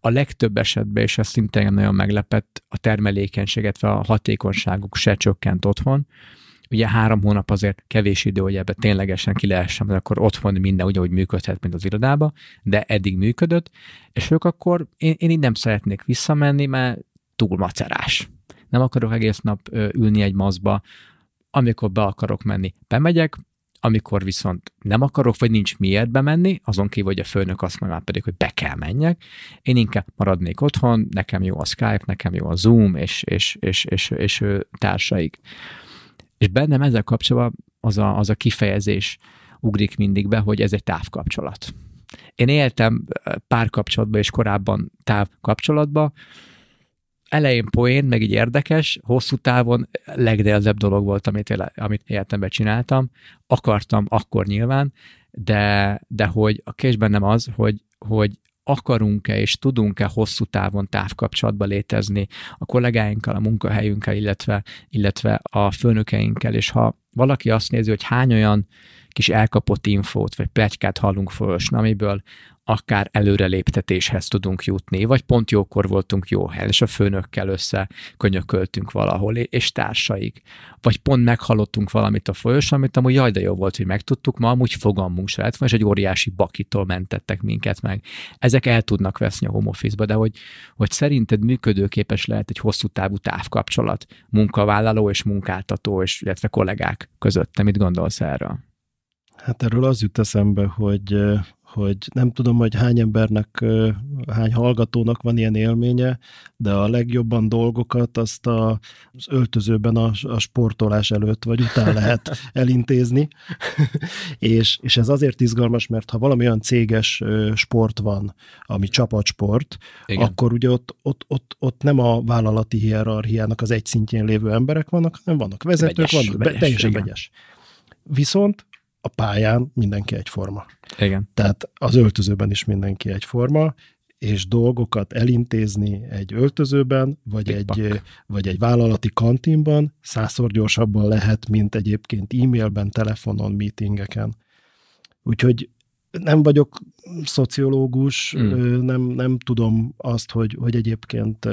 A legtöbb esetben, és ez szintén nagyon meglepett, a termelékenységet, a hatékonyságuk se csökkent otthon, ugye három hónap azért kevés idő, hogy ebbe ténylegesen ki lehessen, mert akkor otthon minden úgy, ahogy működhet, mint az irodába, de eddig működött, és ők akkor, én, én így nem szeretnék visszamenni, mert túl macerás. Nem akarok egész nap ülni egy mazba, amikor be akarok menni, bemegyek, amikor viszont nem akarok, vagy nincs miért bemenni, azon kívül, hogy a főnök azt mondja pedig, hogy be kell menjek, én inkább maradnék otthon, nekem jó a Skype, nekem jó a Zoom, és, és, és, és, és, és társaik. És bennem ezzel kapcsolatban az a, az a kifejezés ugrik mindig be, hogy ez egy távkapcsolat. Én éltem párkapcsolatban és korábban távkapcsolatban, elején poén, meg így érdekes, hosszú távon legdelzebb dolog volt, amit, éle, amit életemben csináltam. Akartam akkor nyilván, de, de hogy a kés bennem az, hogy, hogy akarunk-e és tudunk-e hosszú távon távkapcsolatba létezni a kollégáinkkal, a munkahelyünkkel, illetve, illetve a főnökeinkkel, és ha valaki azt nézi, hogy hány olyan kis elkapott infót, vagy plegykát hallunk föl, amiből akár előreléptetéshez tudunk jutni, vagy pont jókor voltunk jó helyen, és a főnökkel össze könyököltünk valahol, és társaik. Vagy pont meghallottunk valamit a folyos, amit amúgy jaj, de jó volt, hogy megtudtuk, ma amúgy fogalmunk se lett, és egy óriási bakitól mentettek minket meg. Ezek el tudnak veszni a home office-ba, de hogy, hogy szerinted működőképes lehet egy hosszú távú távkapcsolat munkavállaló és munkáltató, és illetve kollégák között. Te mit gondolsz erről? Hát erről az jut eszembe, hogy hogy nem tudom, hogy hány embernek, hány hallgatónak van ilyen élménye, de a legjobban dolgokat azt a, az öltözőben a, a sportolás előtt vagy után [LAUGHS] lehet elintézni. és, és ez azért izgalmas, mert ha valami olyan céges sport van, ami csapatsport, Igen. akkor ugye ott, ott, ott, ott nem a vállalati hierarchiának az egy szintjén lévő emberek vannak, hanem vannak vezetők, vegyes, vannak vegyes, teljesen igen. vegyes. Viszont a pályán mindenki egyforma. Igen. Tehát az öltözőben is mindenki egyforma, és dolgokat elintézni egy öltözőben, vagy egy, vagy egy vállalati kantinban százszor gyorsabban lehet, mint egyébként e-mailben, telefonon, meetingeken. Úgyhogy nem vagyok szociológus, mm. nem, nem tudom azt, hogy, hogy egyébként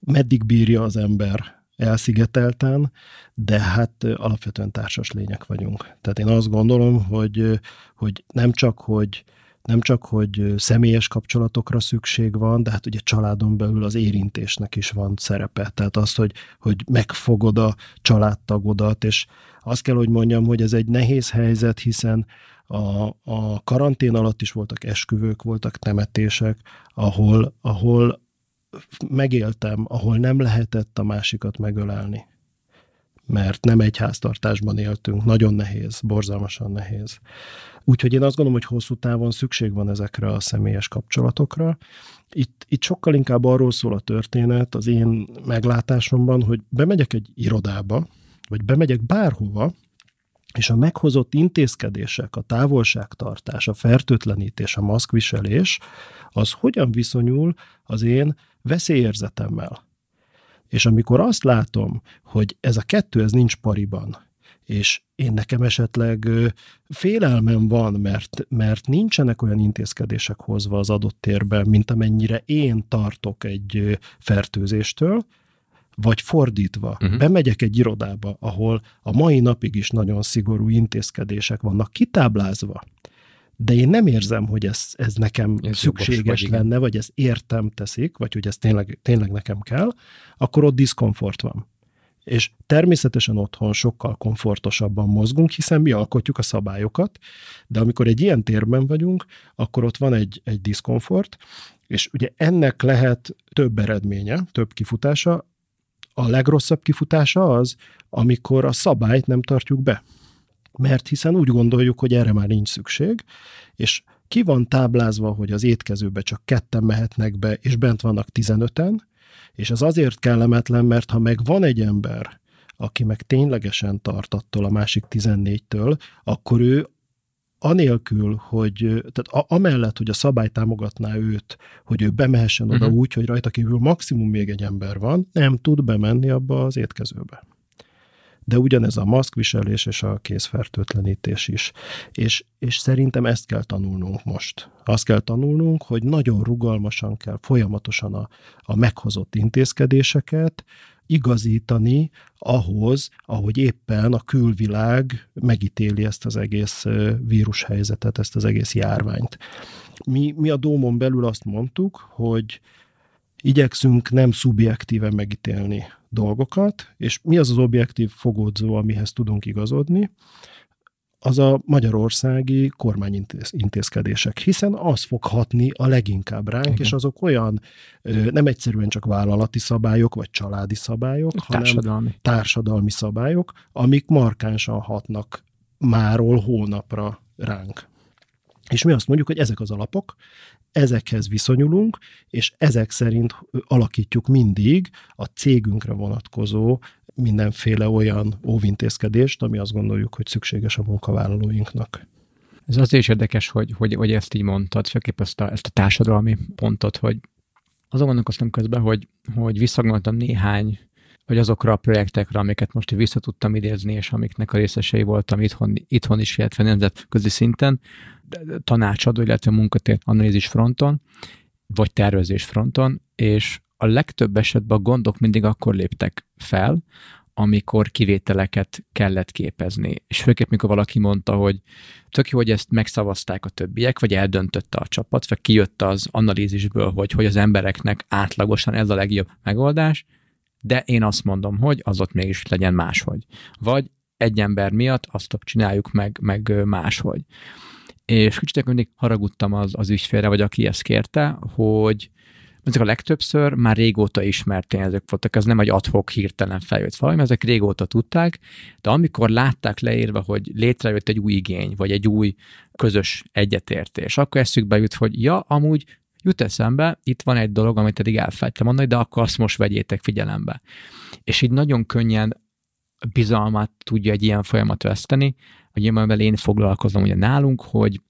meddig bírja az ember elszigetelten, de hát alapvetően társas lények vagyunk. Tehát én azt gondolom, hogy, hogy nem csak, hogy nem csak, hogy személyes kapcsolatokra szükség van, de hát ugye családon belül az érintésnek is van szerepe. Tehát az, hogy, hogy megfogod a családtagodat, és azt kell, hogy mondjam, hogy ez egy nehéz helyzet, hiszen a, a karantén alatt is voltak esküvők, voltak temetések, ahol, ahol megéltem, ahol nem lehetett a másikat megölelni. Mert nem egy háztartásban éltünk, nagyon nehéz, borzalmasan nehéz. Úgyhogy én azt gondolom, hogy hosszú távon szükség van ezekre a személyes kapcsolatokra. Itt, itt sokkal inkább arról szól a történet az én meglátásomban, hogy bemegyek egy irodába, vagy bemegyek bárhova, és a meghozott intézkedések, a távolságtartás, a fertőtlenítés, a maszkviselés, az hogyan viszonyul az én veszélyérzetemmel. És amikor azt látom, hogy ez a kettő, ez nincs pariban, és én nekem esetleg félelmem van, mert, mert nincsenek olyan intézkedések hozva az adott térben, mint amennyire én tartok egy fertőzéstől, vagy fordítva, uh-huh. bemegyek egy irodába, ahol a mai napig is nagyon szigorú intézkedések vannak kitáblázva, de én nem érzem, hogy ez, ez nekem ez szükséges vagy, lenne, vagy ez értem teszik, vagy hogy ez tényleg, tényleg nekem kell, akkor ott diszkomfort van. És természetesen otthon sokkal komfortosabban mozgunk, hiszen mi alkotjuk a szabályokat, de amikor egy ilyen térben vagyunk, akkor ott van egy, egy diszkomfort, és ugye ennek lehet több eredménye, több kifutása. A legrosszabb kifutása az, amikor a szabályt nem tartjuk be mert hiszen úgy gondoljuk, hogy erre már nincs szükség, és ki van táblázva, hogy az étkezőbe csak ketten mehetnek be, és bent vannak 15-en, és ez azért kellemetlen, mert ha meg van egy ember, aki meg ténylegesen tart attól a másik 14-től, akkor ő anélkül, hogy, tehát a, amellett, hogy a szabály támogatná őt, hogy ő bemehessen oda uh-huh. úgy, hogy rajta kívül maximum még egy ember van, nem tud bemenni abba az étkezőbe de ugyanez a maszkviselés és a kézfertőtlenítés is. És, és szerintem ezt kell tanulnunk most. Azt kell tanulnunk, hogy nagyon rugalmasan kell folyamatosan a, a meghozott intézkedéseket igazítani ahhoz, ahogy éppen a külvilág megítéli ezt az egész vírushelyzetet, ezt az egész járványt. Mi, mi a Dómon belül azt mondtuk, hogy igyekszünk nem szubjektíven megítélni dolgokat, és mi az az objektív fogódzó, amihez tudunk igazodni, az a magyarországi kormányintézkedések, hiszen az fog hatni a leginkább ránk, Igen. és azok olyan nem egyszerűen csak vállalati szabályok, vagy családi szabályok, társadalmi. hanem társadalmi szabályok, amik markánsan hatnak máról hónapra ránk. És mi azt mondjuk, hogy ezek az alapok, ezekhez viszonyulunk, és ezek szerint alakítjuk mindig a cégünkre vonatkozó mindenféle olyan óvintézkedést, ami azt gondoljuk, hogy szükséges a munkavállalóinknak. Ez azért is érdekes, hogy, hogy, hogy ezt így mondtad, főképp ezt a, ezt a társadalmi pontot, hogy azon gondolkoztam közben, hogy, hogy visszagondoltam néhány, vagy azokra a projektekre, amiket most vissza tudtam idézni, és amiknek a részesei voltam itthon, itthon is, illetve nemzetközi szinten, tanácsadó, illetve munkatért analízis fronton, vagy tervezés fronton, és a legtöbb esetben a gondok mindig akkor léptek fel, amikor kivételeket kellett képezni. És főképp, mikor valaki mondta, hogy tök jó, hogy ezt megszavazták a többiek, vagy eldöntötte a csapat, vagy kijött az analízisből, hogy, hogy az embereknek átlagosan ez a legjobb megoldás, de én azt mondom, hogy az ott mégis legyen máshogy. Vagy egy ember miatt azt csináljuk meg, meg máshogy és kicsit mindig haragudtam az, az ügyfélre, vagy aki ezt kérte, hogy ezek a legtöbbször már régóta ismert tényezők voltak, ez nem egy adhok hirtelen feljött valami, ezek régóta tudták, de amikor látták leírva, hogy létrejött egy új igény, vagy egy új közös egyetértés, akkor eszükbe jut, hogy ja, amúgy jut eszembe, itt van egy dolog, amit eddig elfelejtem mondani, de akkor azt most vegyétek figyelembe. És így nagyon könnyen bizalmat tudja egy ilyen folyamat veszteni, hogy én én foglalkozom ugye nálunk, hogy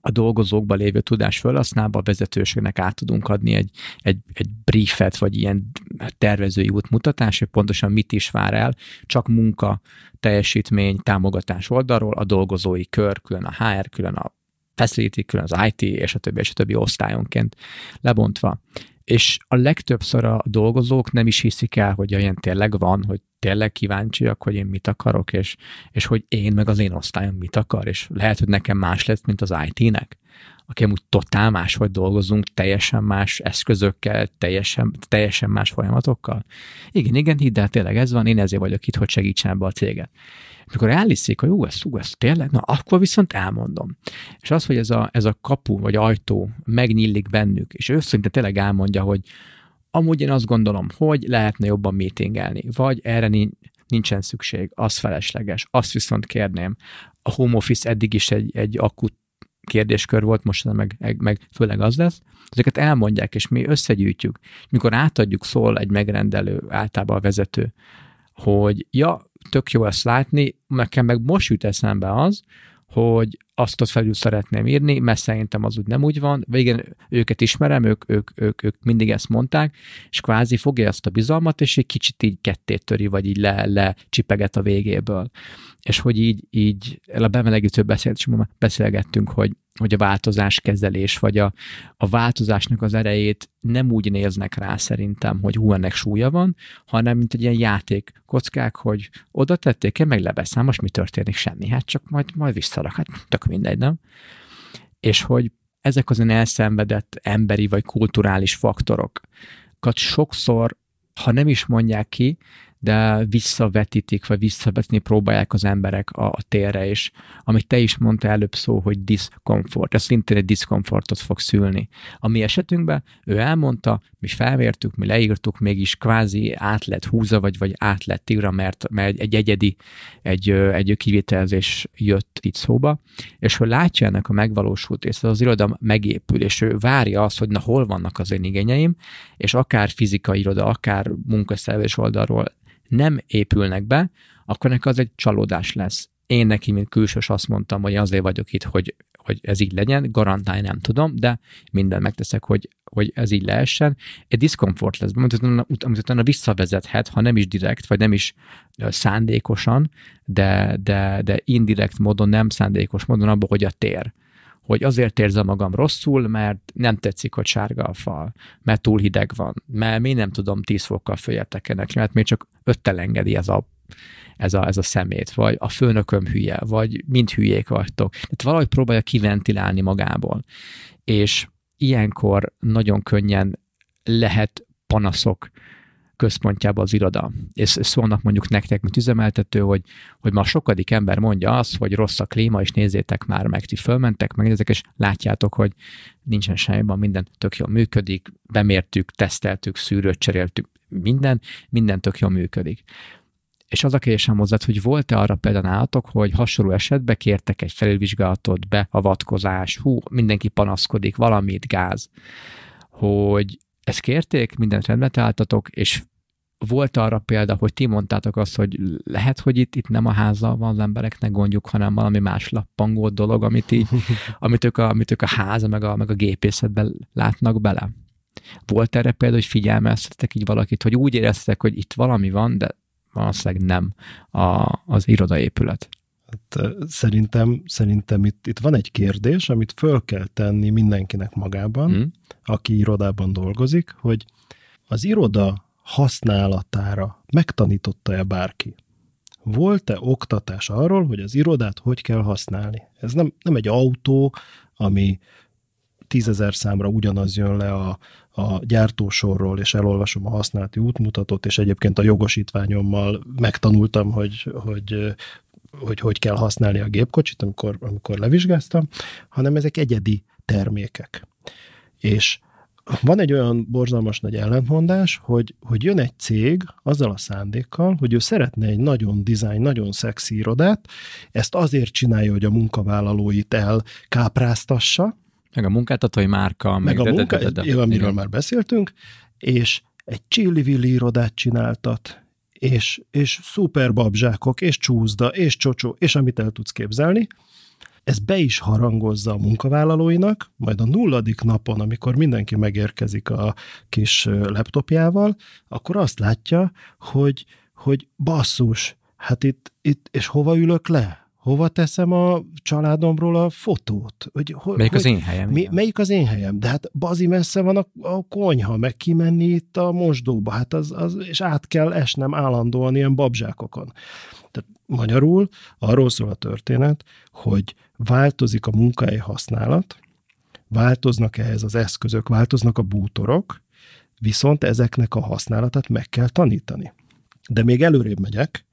a dolgozókban lévő tudás felhasználva a vezetőségnek át tudunk adni egy, egy, egy briefet, vagy ilyen tervezői útmutatás, hogy pontosan mit is vár el, csak munka, teljesítmény, támogatás oldalról, a dolgozói kör, külön a HR, külön a facility, külön az IT, és a többi, és a többi osztályonként lebontva. És a legtöbbször a dolgozók nem is hiszik el, hogy olyan tényleg van, hogy tényleg kíváncsiak, hogy én mit akarok, és, és hogy én meg az én osztályom mit akar, és lehet, hogy nekem más lesz, mint az IT-nek, aki amúgy totál máshogy dolgozunk, teljesen más eszközökkel, teljesen, teljesen más folyamatokkal. Igen, igen, hidd el, tényleg ez van, én ezért vagyok itt, hogy segítsen ebbe a céget. Amikor elhiszik, hogy jó, ez, ú, ez tényleg, na akkor viszont elmondom. És az, hogy ez a, ez a kapu vagy ajtó megnyílik bennük, és ő szinte tényleg elmondja, hogy amúgy én azt gondolom, hogy lehetne jobban meetingelni, vagy erre nincsen szükség, az felesleges, azt viszont kérném. A home office eddig is egy, egy akut kérdéskör volt, most meg, meg főleg az lesz, ezeket elmondják, és mi összegyűjtjük. Mikor átadjuk, szól egy megrendelő, általában a vezető, hogy ja, tök jó ezt látni, nekem meg most jut eszembe az, hogy azt ott felül szeretném írni, mert szerintem az úgy nem úgy van. Végén őket ismerem, ők, ők, ők, ők mindig ezt mondták, és kvázi fogja ezt a bizalmat, és egy kicsit így kettét töri, vagy így le, le csipeget a végéből. És hogy így, így a bemelegítő beszélgettünk, hogy hogy a változás kezelés, vagy a, a változásnak az erejét nem úgy néznek rá szerintem, hogy hú, ennek súlya van, hanem mint egy ilyen játék kockák, hogy oda tették, én meg leveszem, most mi történik? Semmi, hát csak majd, majd visszarak, hát tök mindegy, nem? És hogy ezek az elszenvedett emberi vagy kulturális faktorokat sokszor, ha nem is mondják ki, de visszavetítik, vagy visszavetni próbálják az emberek a, a térre, és amit te is mondtál előbb szó, hogy diszkomfort, ez szintén egy diszkomfortot fog szülni. A mi esetünkben ő elmondta, mi felvértük, mi leírtuk, mégis kvázi át lett húza, vagy, vagy át lett írva, mert, mert egy egyedi, egy, egy kivitelezés jött itt szóba, és hogy látja ennek a megvalósult, és az iroda megépül, és ő várja azt, hogy na hol vannak az én igényeim, és akár fizikai iroda, akár munkaszervezés oldalról nem épülnek be, akkor neki az egy csalódás lesz. Én neki, mint külsős azt mondtam, hogy azért vagyok itt, hogy, hogy ez így legyen, garantálni nem tudom, de minden megteszek, hogy, hogy ez így lehessen. Egy diszkomfort lesz, amit utána, utána visszavezethet, ha nem is direkt, vagy nem is szándékosan, de, de, de indirekt módon, nem szándékos módon abban, hogy a tér hogy azért érzem magam rosszul, mert nem tetszik, hogy sárga a fal, mert túl hideg van, mert még nem tudom 10 fokkal följebb tekenek, mert még csak öttel engedi ez a, ez a, ez a szemét, vagy a főnököm hülye, vagy mind hülyék vagytok. Tehát valahogy próbálja kiventilálni magából. És ilyenkor nagyon könnyen lehet panaszok központjába az iroda. És szólnak mondjuk nektek, mint üzemeltető, hogy, hogy ma sokadik ember mondja azt, hogy rossz a klíma, és nézzétek már meg, ti fölmentek, megnézzek, és látjátok, hogy nincsen semmi, minden tök jól működik, bemértük, teszteltük, szűrőt cseréltük, minden, minden tök jól működik. És az a kérdésem hozzá, hogy volt-e arra például nálatok, hogy hasonló esetben kértek egy felülvizsgálatot, beavatkozás, hú, mindenki panaszkodik, valamit, gáz, hogy ezt kérték, mindent rendbe találtatok, és volt arra példa, hogy ti mondtátok azt, hogy lehet, hogy itt, itt nem a háza van az embereknek gondjuk, hanem valami más lappangó dolog, amit, így, [LAUGHS] amit, ők a, amit ők a háza meg a, meg a gépészetben látnak bele. Volt erre példa, hogy figyelmeztetek így valakit, hogy úgy éreztek, hogy itt valami van, de valószínűleg nem a, az irodaépület. Hát, szerintem, szerintem itt, itt van egy kérdés, amit föl kell tenni mindenkinek magában, hmm. aki irodában dolgozik, hogy az iroda használatára megtanította-e bárki? Volt-e oktatás arról, hogy az irodát hogy kell használni? Ez nem, nem egy autó, ami tízezer számra ugyanaz jön le a, a gyártósorról, és elolvasom a használati útmutatót, és egyébként a jogosítványommal megtanultam, hogy, hogy hogy hogy kell használni a gépkocsit, amikor, amikor levizsgáztam, hanem ezek egyedi termékek. És van egy olyan borzalmas nagy ellentmondás, hogy, hogy jön egy cég azzal a szándékkal, hogy ő szeretne egy nagyon dizájn, nagyon szexi irodát, ezt azért csinálja, hogy a munkavállalóit elkápráztassa. Meg a munkáltatói márka. Meg, meg a munka, amiről már beszéltünk, és egy csillivilli irodát csináltat, és, és szuper babzsákok, és csúszda, és csocsó, és amit el tudsz képzelni, ez be is harangozza a munkavállalóinak, majd a nulladik napon, amikor mindenki megérkezik a kis laptopjával, akkor azt látja, hogy, hogy basszus, hát itt, itt, és hova ülök le? Hova teszem a családomról a fotót? Hogy, hogy, melyik az én helyem? Mi, melyik az én helyem? De hát bazi messze van a, a konyha, meg kimenni itt a mosdóba, hát az, az, és át kell esnem állandóan ilyen babzsákokon. Tehát magyarul arról szól a történet, hogy változik a munkahely használat, változnak ehhez az eszközök, változnak a bútorok, viszont ezeknek a használatát meg kell tanítani. De még előrébb megyek,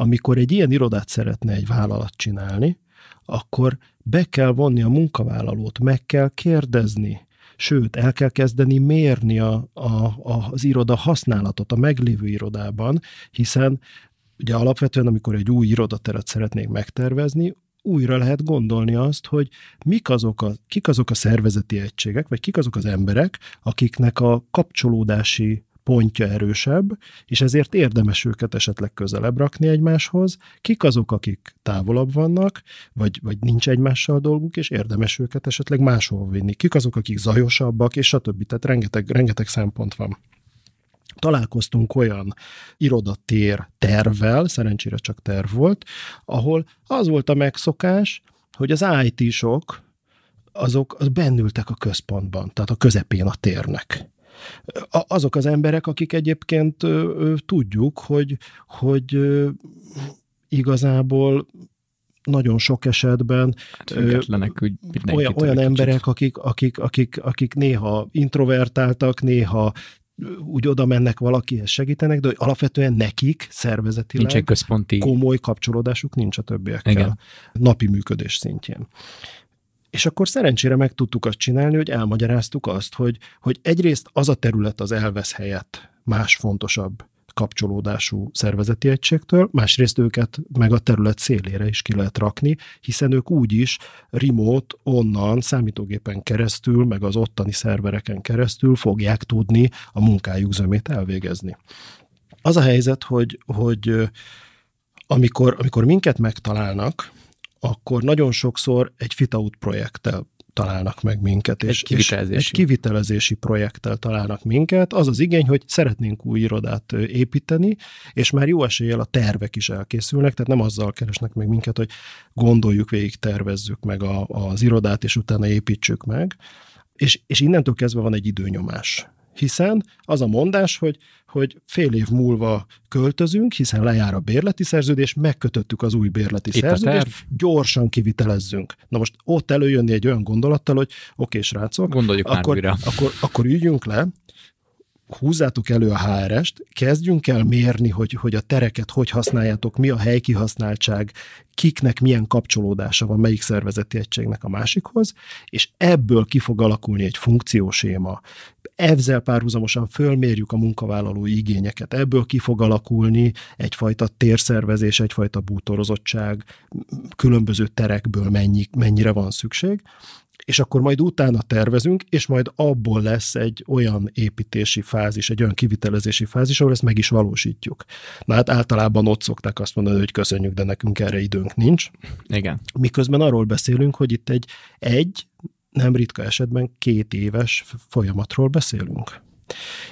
amikor egy ilyen irodát szeretne egy vállalat csinálni, akkor be kell vonni a munkavállalót, meg kell kérdezni, sőt, el kell kezdeni mérni a, a, a, az iroda használatot a meglévő irodában, hiszen ugye alapvetően, amikor egy új irodateret szeretnék megtervezni, újra lehet gondolni azt, hogy mik azok a, kik azok a szervezeti egységek, vagy kik azok az emberek, akiknek a kapcsolódási pontja erősebb, és ezért érdemes őket esetleg közelebb rakni egymáshoz. Kik azok, akik távolabb vannak, vagy, vagy nincs egymással dolguk, és érdemes őket esetleg máshol vinni. Kik azok, akik zajosabbak, és stb. Tehát rengeteg, rengeteg szempont van találkoztunk olyan irodatér tervvel, szerencsére csak terv volt, ahol az volt a megszokás, hogy az IT-sok azok az bennültek a központban, tehát a közepén a térnek azok az emberek, akik egyébként tudjuk, hogy, hogy igazából nagyon sok esetben hát függetlenek, úgy olyan, olyan emberek, akik, akik, akik, akik néha introvertáltak, néha úgy oda mennek valakihez segítenek, de hogy alapvetően nekik szervezetileg nincs egy központi... komoly kapcsolódásuk nincs a többiekkel Igen. napi működés szintjén. És akkor szerencsére meg tudtuk azt csinálni, hogy elmagyaráztuk azt, hogy, hogy egyrészt az a terület az elvesz helyett más fontosabb kapcsolódású szervezeti egységtől, másrészt őket meg a terület szélére is ki lehet rakni, hiszen ők úgy is remote onnan, számítógépen keresztül, meg az ottani szervereken keresztül fogják tudni a munkájuk zömét elvégezni. Az a helyzet, hogy, hogy amikor, amikor minket megtalálnak, akkor nagyon sokszor egy fitaut projekttel találnak meg minket, és, egy kivitelezési. és egy kivitelezési projekttel találnak minket. Az az igény, hogy szeretnénk új irodát építeni, és már jó eséllyel a tervek is elkészülnek, tehát nem azzal keresnek meg minket, hogy gondoljuk végig, tervezzük meg a, az irodát, és utána építsük meg. És, és innentől kezdve van egy időnyomás hiszen az a mondás, hogy, hogy fél év múlva költözünk, hiszen lejár a bérleti szerződés, megkötöttük az új bérleti Itt szerződést, gyorsan kivitelezzünk. Na most ott előjönni egy olyan gondolattal, hogy oké, srácok, Gondoljuk akkor, már akkor, akkor üljünk le, húzzátok elő a HR-est, kezdjünk el mérni, hogy, hogy a tereket hogy használjátok, mi a helykihasználtság, kiknek milyen kapcsolódása van melyik szervezeti egységnek a másikhoz, és ebből ki fog alakulni egy funkcióséma. Ezzel párhuzamosan fölmérjük a munkavállalói igényeket, ebből ki fog alakulni egyfajta térszervezés, egyfajta bútorozottság, különböző terekből mennyi, mennyire van szükség, és akkor majd utána tervezünk, és majd abból lesz egy olyan építési fázis, egy olyan kivitelezési fázis, ahol ezt meg is valósítjuk. Na hát általában ott szokták azt mondani, hogy köszönjük, de nekünk erre időnk nincs. Igen. Miközben arról beszélünk, hogy itt egy, egy nem ritka esetben két éves folyamatról beszélünk.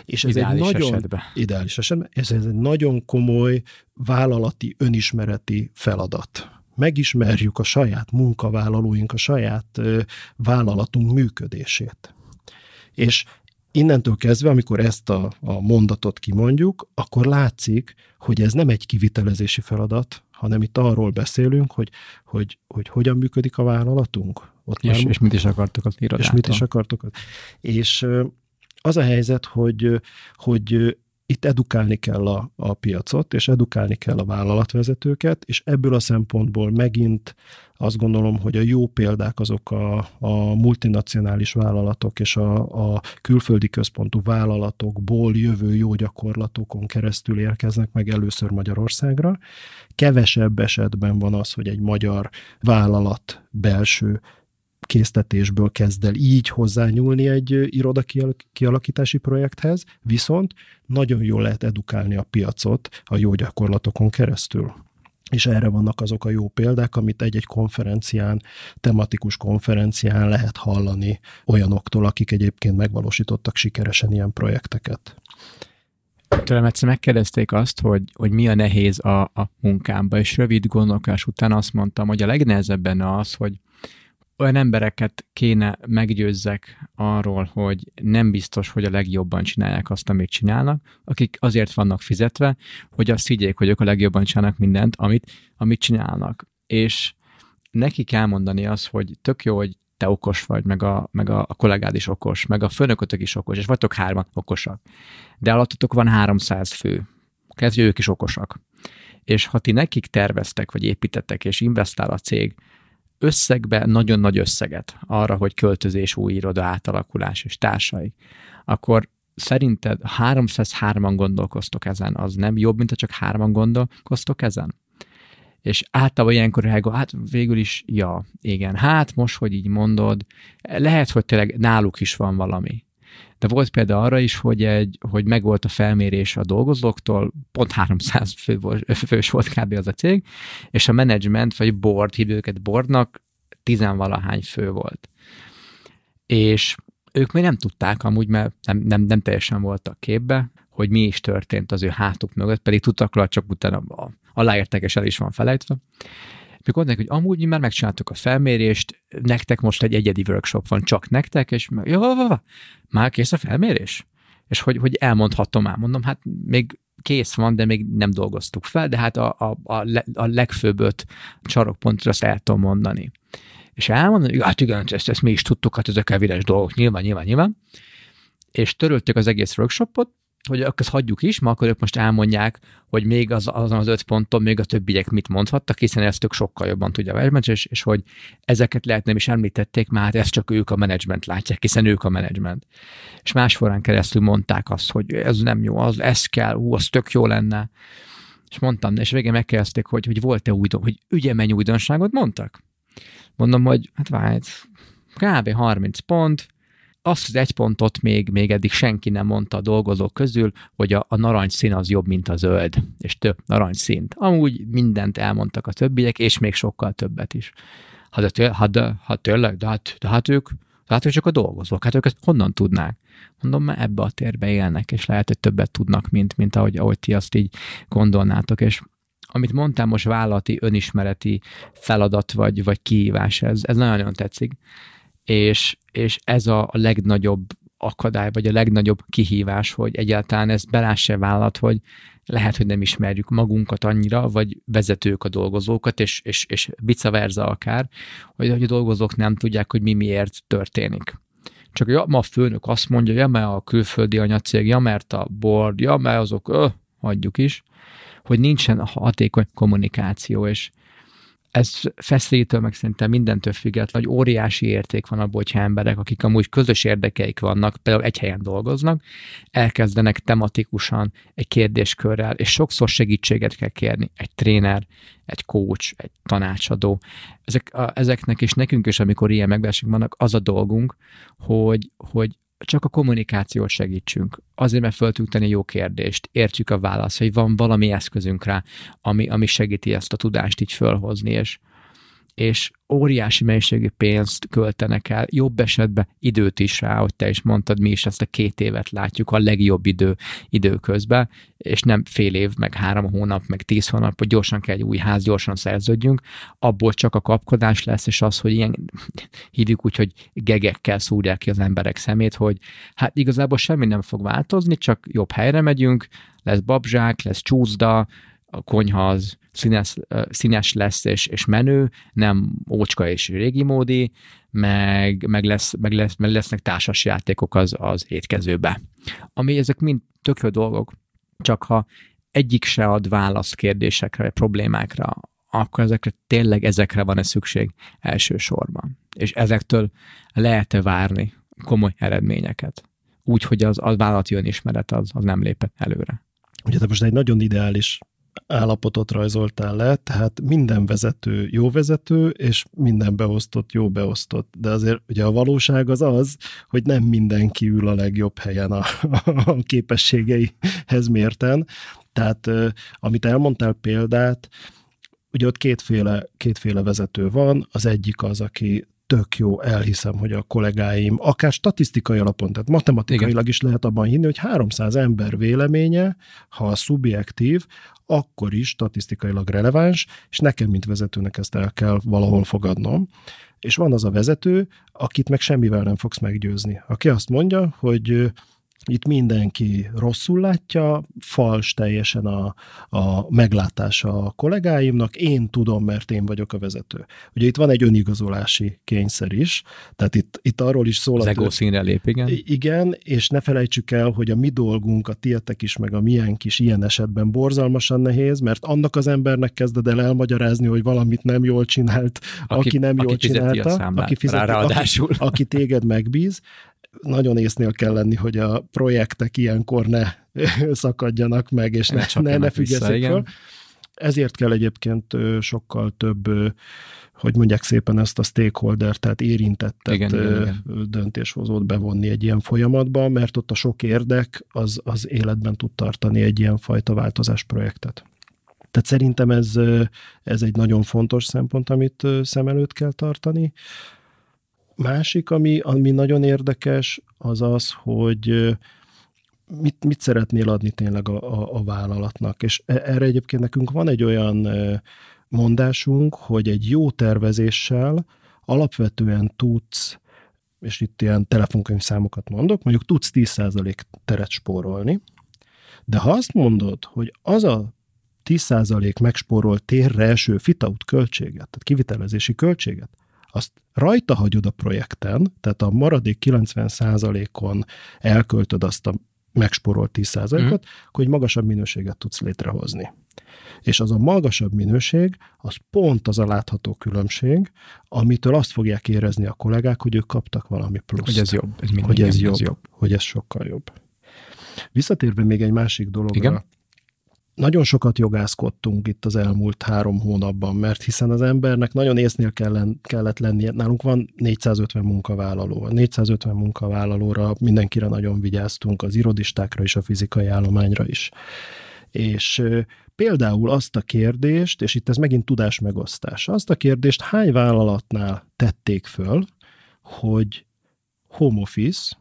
És ez ideális egy nagyon, esetben. Ideális esetben. Ez egy nagyon komoly vállalati, önismereti feladat megismerjük a saját munkavállalóink, a saját vállalatunk működését. És innentől kezdve, amikor ezt a, a mondatot kimondjuk, akkor látszik, hogy ez nem egy kivitelezési feladat, hanem itt arról beszélünk, hogy, hogy, hogy hogyan működik a vállalatunk. Ott és, már, és mit is akartok az irodától. És mit is akartok. És az a helyzet, hogy, hogy itt edukálni kell a, a piacot, és edukálni kell a vállalatvezetőket, és ebből a szempontból megint azt gondolom, hogy a jó példák azok a, a multinacionális vállalatok és a, a külföldi központú vállalatokból jövő jó gyakorlatokon keresztül érkeznek meg először Magyarországra. Kevesebb esetben van az, hogy egy magyar vállalat belső késztetésből kezd el így hozzányúlni egy iroda kialakítási projekthez, viszont nagyon jól lehet edukálni a piacot a jó gyakorlatokon keresztül. és erre vannak azok a jó példák, amit egy-egy konferencián, tematikus konferencián lehet hallani olyanoktól, akik egyébként megvalósítottak sikeresen ilyen projekteket. Tőlem egyszer megkérdezték azt, hogy, hogy mi a nehéz a, a munkámban, és rövid gondolkás után azt mondtam, hogy a legnehezebb benne az, hogy olyan embereket kéne meggyőzzek arról, hogy nem biztos, hogy a legjobban csinálják azt, amit csinálnak, akik azért vannak fizetve, hogy azt higgyék, hogy ők a legjobban csinálnak mindent, amit, amit csinálnak. És neki kell mondani azt, hogy tök jó, hogy te okos vagy, meg a, meg a, a kollégád is okos, meg a főnökötök is okos, és vagytok hárman okosak. De alattatok van 300 fő. Kezdve ők is okosak. És ha ti nekik terveztek, vagy építettek, és investál a cég, összegbe nagyon nagy összeget arra, hogy költözés, új iroda, átalakulás és társai, akkor szerinted 303-an gondolkoztok ezen, az nem jobb, mint ha csak hárman gondolkoztok ezen? És általában ilyenkor reagál, hát végül is, ja, igen, hát most, hogy így mondod, lehet, hogy tényleg náluk is van valami. De volt példa arra is, hogy, egy, hogy megvolt a felmérés a dolgozóktól, pont 300 fő, fős volt kb. az a cég, és a management, vagy board, hívjuk őket boardnak, tizenvalahány fő volt. És ők még nem tudták amúgy, mert nem, nem, nem teljesen voltak képbe, hogy mi is történt az ő hátuk mögött, pedig tudtak róla, csak utána aláértek, el is van felejtve. Mikor mondják, hogy amúgy mi már megcsináltuk a felmérést, nektek most egy egyedi workshop van, csak nektek, és jó, már kész a felmérés? És hogy, hogy elmondhatom már, mondom, hát még kész van, de még nem dolgoztuk fel, de hát a, a, a, a legfőbb öt sarokpontra azt el tudom mondani. És elmondani, hogy hát igen, ezt, ezt mi is tudtuk, hát ezek elvires dolgok, nyilván, nyilván, nyilván. És töröltük az egész workshopot, hogy ezt hagyjuk is, ma akkor ők most elmondják, hogy még az, azon az öt ponton még a többiek mit mondhattak, hiszen ezt ők sokkal jobban tudja a management, és, és hogy ezeket lehet nem is említették, már ezt csak ők a menedzsment látják, hiszen ők a menedzsment. És más forrán keresztül mondták azt, hogy ez nem jó, az ez kell, ú, az tök jó lenne. És mondtam, és végén megkérdezték, hogy, hogy volt-e újdon, hogy ügyemennyi újdonságot mondtak? Mondom, hogy hát várj, kb. 30 pont, azt az egy pontot még, még eddig senki nem mondta a dolgozók közül, hogy a, a narancsszín az jobb, mint a zöld, és több narancsszínt. Amúgy mindent elmondtak a többiek, és még sokkal többet is. Ha, de, tőle, ha, de, ha tényleg, de hát, de hát ők, de hát ők csak a dolgozók, hát ők ezt honnan tudnák? Mondom, mert ebbe a térbe élnek, és lehet, hogy többet tudnak, mint, mint ahogy, ahogy ti azt így gondolnátok, és amit mondtam most vállalati, önismereti feladat vagy, vagy kihívás, ez, ez nagyon-nagyon tetszik és, és ez a, a legnagyobb akadály, vagy a legnagyobb kihívás, hogy egyáltalán ez belássa vállalat, hogy lehet, hogy nem ismerjük magunkat annyira, vagy vezetők a dolgozókat, és, és, és vice versa akár, hogy, hogy a dolgozók nem tudják, hogy mi miért történik. Csak ja, ma a főnök azt mondja, ja, mert a külföldi anyacég, ja, mert a board, ja, mert azok, öh, hagyjuk is, hogy nincsen hatékony kommunikáció, és, ez feszítő, meg szerintem mindentől független, hogy óriási érték van abban, hogyha emberek, akik amúgy közös érdekeik vannak, például egy helyen dolgoznak, elkezdenek tematikusan egy kérdéskörrel, és sokszor segítséget kell kérni. Egy tréner, egy coach, egy tanácsadó. Ezek, a, ezeknek és nekünk is, amikor ilyen megbeszélünk vannak, az a dolgunk, hogy, hogy csak a kommunikációt segítsünk. Azért, mert föl tudunk tenni jó kérdést, értjük a választ, hogy van valami eszközünk rá, ami, ami segíti ezt a tudást így fölhozni, és, és óriási mennyiségű pénzt költenek el, jobb esetben időt is rá, hogy te is mondtad, mi is ezt a két évet látjuk a legjobb idő időközben, és nem fél év, meg három hónap, meg tíz hónap, hogy gyorsan kell egy új ház, gyorsan szerződjünk, abból csak a kapkodás lesz, és az, hogy ilyen hívjuk úgy, hogy gegekkel szúrják ki az emberek szemét, hogy hát igazából semmi nem fog változni, csak jobb helyre megyünk, lesz babzsák, lesz csúszda, a konyha az színes, színes lesz és, és menő, nem ócska és régi módi, meg, meg, lesz, meg, lesz, meg lesznek társas játékok az, az étkezőbe. Ami ezek mind tök jó dolgok, csak ha egyik se ad választ kérdésekre, vagy problémákra, akkor ezekre tényleg ezekre van-e szükség elsősorban. És ezektől lehet-e várni komoly eredményeket. Úgy, hogy az, az vállalati önismeret az, az nem lépett előre. Ugye te most egy nagyon ideális állapotot rajzoltál le, tehát minden vezető jó vezető, és minden beosztott jó beosztott. De azért ugye a valóság az az, hogy nem mindenki ül a legjobb helyen a, a képességeihez mérten. Tehát amit elmondtál példát, ugye ott kétféle, kétféle vezető van, az egyik az, aki tök jó, elhiszem, hogy a kollégáim, akár statisztikai alapon, tehát matematikailag Igen. is lehet abban hinni, hogy 300 ember véleménye, ha a szubjektív, akkor is statisztikailag releváns, és nekem, mint vezetőnek ezt el kell valahol fogadnom. És van az a vezető, akit meg semmivel nem fogsz meggyőzni. Aki azt mondja, hogy itt mindenki rosszul látja, fals teljesen a, a meglátása a kollégáimnak, én tudom, mert én vagyok a vezető. Ugye itt van egy önigazolási kényszer is, tehát itt, itt arról is szól. Az ego színre lép, igen. Igen, és ne felejtsük el, hogy a mi dolgunk, a tietek is, meg a miénk is ilyen esetben borzalmasan nehéz, mert annak az embernek kezded el elmagyarázni, hogy valamit nem jól csinált, aki, aki nem aki jól csinálta, a számlát, aki fizeti, aki, aki téged megbíz, nagyon észnél kell lenni, hogy a projektek ilyenkor ne [LAUGHS] szakadjanak meg, és ne, ne, ne, ne függesszék föl. Ezért kell egyébként sokkal több, hogy mondják szépen ezt a stakeholder, tehát érintettet igen, igen, igen. döntéshozót bevonni egy ilyen folyamatba, mert ott a sok érdek az, az életben tud tartani egy ilyen fajta változás projektet. Tehát szerintem ez, ez egy nagyon fontos szempont, amit szem előtt kell tartani. Másik, ami, ami nagyon érdekes, az az, hogy mit, mit szeretnél adni tényleg a, a, a vállalatnak. És e, erre egyébként nekünk van egy olyan mondásunk, hogy egy jó tervezéssel alapvetően tudsz, és itt ilyen telefonkönyv számokat mondok, mondjuk tudsz 10% teret spórolni, de ha azt mondod, hogy az a 10% megspórolt térre eső fitaut költséget, tehát kivitelezési költséget, azt rajta hagyod a projekten, tehát a maradék 90%-on elköltöd azt a megsporolt 10%-ot, mm. hogy magasabb minőséget tudsz létrehozni. És az a magasabb minőség, az pont az a látható különbség, amitől azt fogják érezni a kollégák, hogy ők kaptak valami pluszt. Hogy ez jobb. Ez hogy ez jobb, ez jobb. Hogy ez sokkal jobb. Visszatérve még egy másik dologra, Igen? Nagyon sokat jogászkodtunk itt az elmúlt három hónapban, mert hiszen az embernek nagyon észnél kellen, kellett lennie. Nálunk van 450 munkavállaló. A 450 munkavállalóra mindenkire nagyon vigyáztunk, az irodistákra és a fizikai állományra is. És például azt a kérdést, és itt ez megint tudás megosztás, azt a kérdést hány vállalatnál tették föl, hogy home office,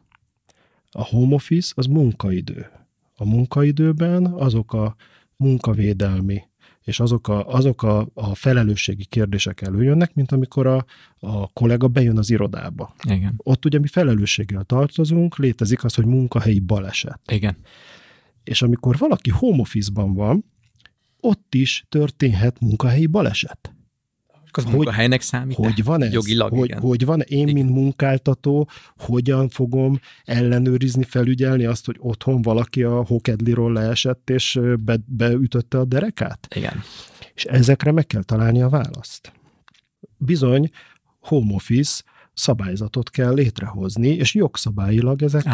a home office az munkaidő. A munkaidőben azok a munkavédelmi és azok a, azok a, a felelősségi kérdések előjönnek, mint amikor a, a kollega bejön az irodába. Igen. Ott ugye mi felelősséggel tartozunk, létezik az, hogy munkahelyi baleset. Igen. És amikor valaki home office-ban van, ott is történhet munkahelyi baleset az hogy, munkahelynek számít? Hogy van ez? Jogilag, hogy, igen. hogy van én, igen. mint munkáltató, hogyan fogom ellenőrizni, felügyelni azt, hogy otthon valaki a hokedliról leesett, és be, beütötte a derekát? Igen. És ezekre meg kell találni a választ. Bizony, home office szabályzatot kell létrehozni, és jogszabályilag ezek,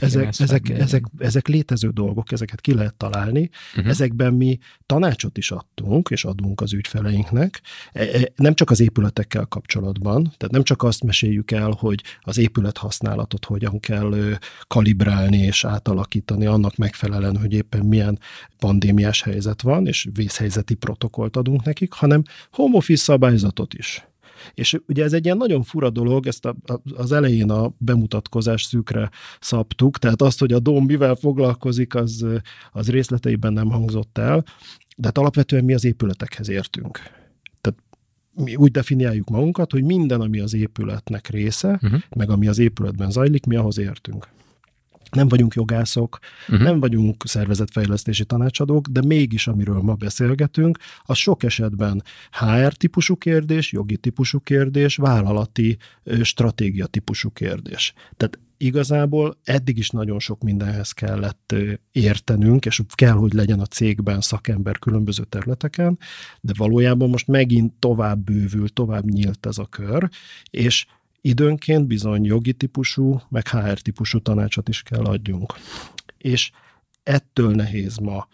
ezek, ezek, ezek, ezek létező dolgok, ezeket ki lehet találni. Uh-huh. Ezekben mi tanácsot is adtunk, és adunk az ügyfeleinknek, e, e, nem csak az épületekkel kapcsolatban, tehát nem csak azt meséljük el, hogy az épület használatot hogyan kell kalibrálni és átalakítani annak megfelelően, hogy éppen milyen pandémiás helyzet van, és vészhelyzeti protokollt adunk nekik, hanem home office szabályzatot is. És ugye ez egy ilyen nagyon fura dolog, ezt a, a, az elején a bemutatkozás szűkre szabtuk, tehát azt, hogy a DOM mivel foglalkozik, az, az részleteiben nem hangzott el, de hát alapvetően mi az épületekhez értünk. Tehát mi úgy definiáljuk magunkat, hogy minden, ami az épületnek része, uh-huh. meg ami az épületben zajlik, mi ahhoz értünk nem vagyunk jogászok, uh-huh. nem vagyunk szervezetfejlesztési tanácsadók, de mégis, amiről ma beszélgetünk, az sok esetben HR típusú kérdés, jogi típusú kérdés, vállalati stratégia típusú kérdés. Tehát igazából eddig is nagyon sok mindenhez kellett értenünk, és kell, hogy legyen a cégben szakember különböző területeken, de valójában most megint tovább bővül, tovább nyílt ez a kör, és időnként bizony jogi típusú, meg HR típusú tanácsot is kell adjunk. És ettől nehéz ma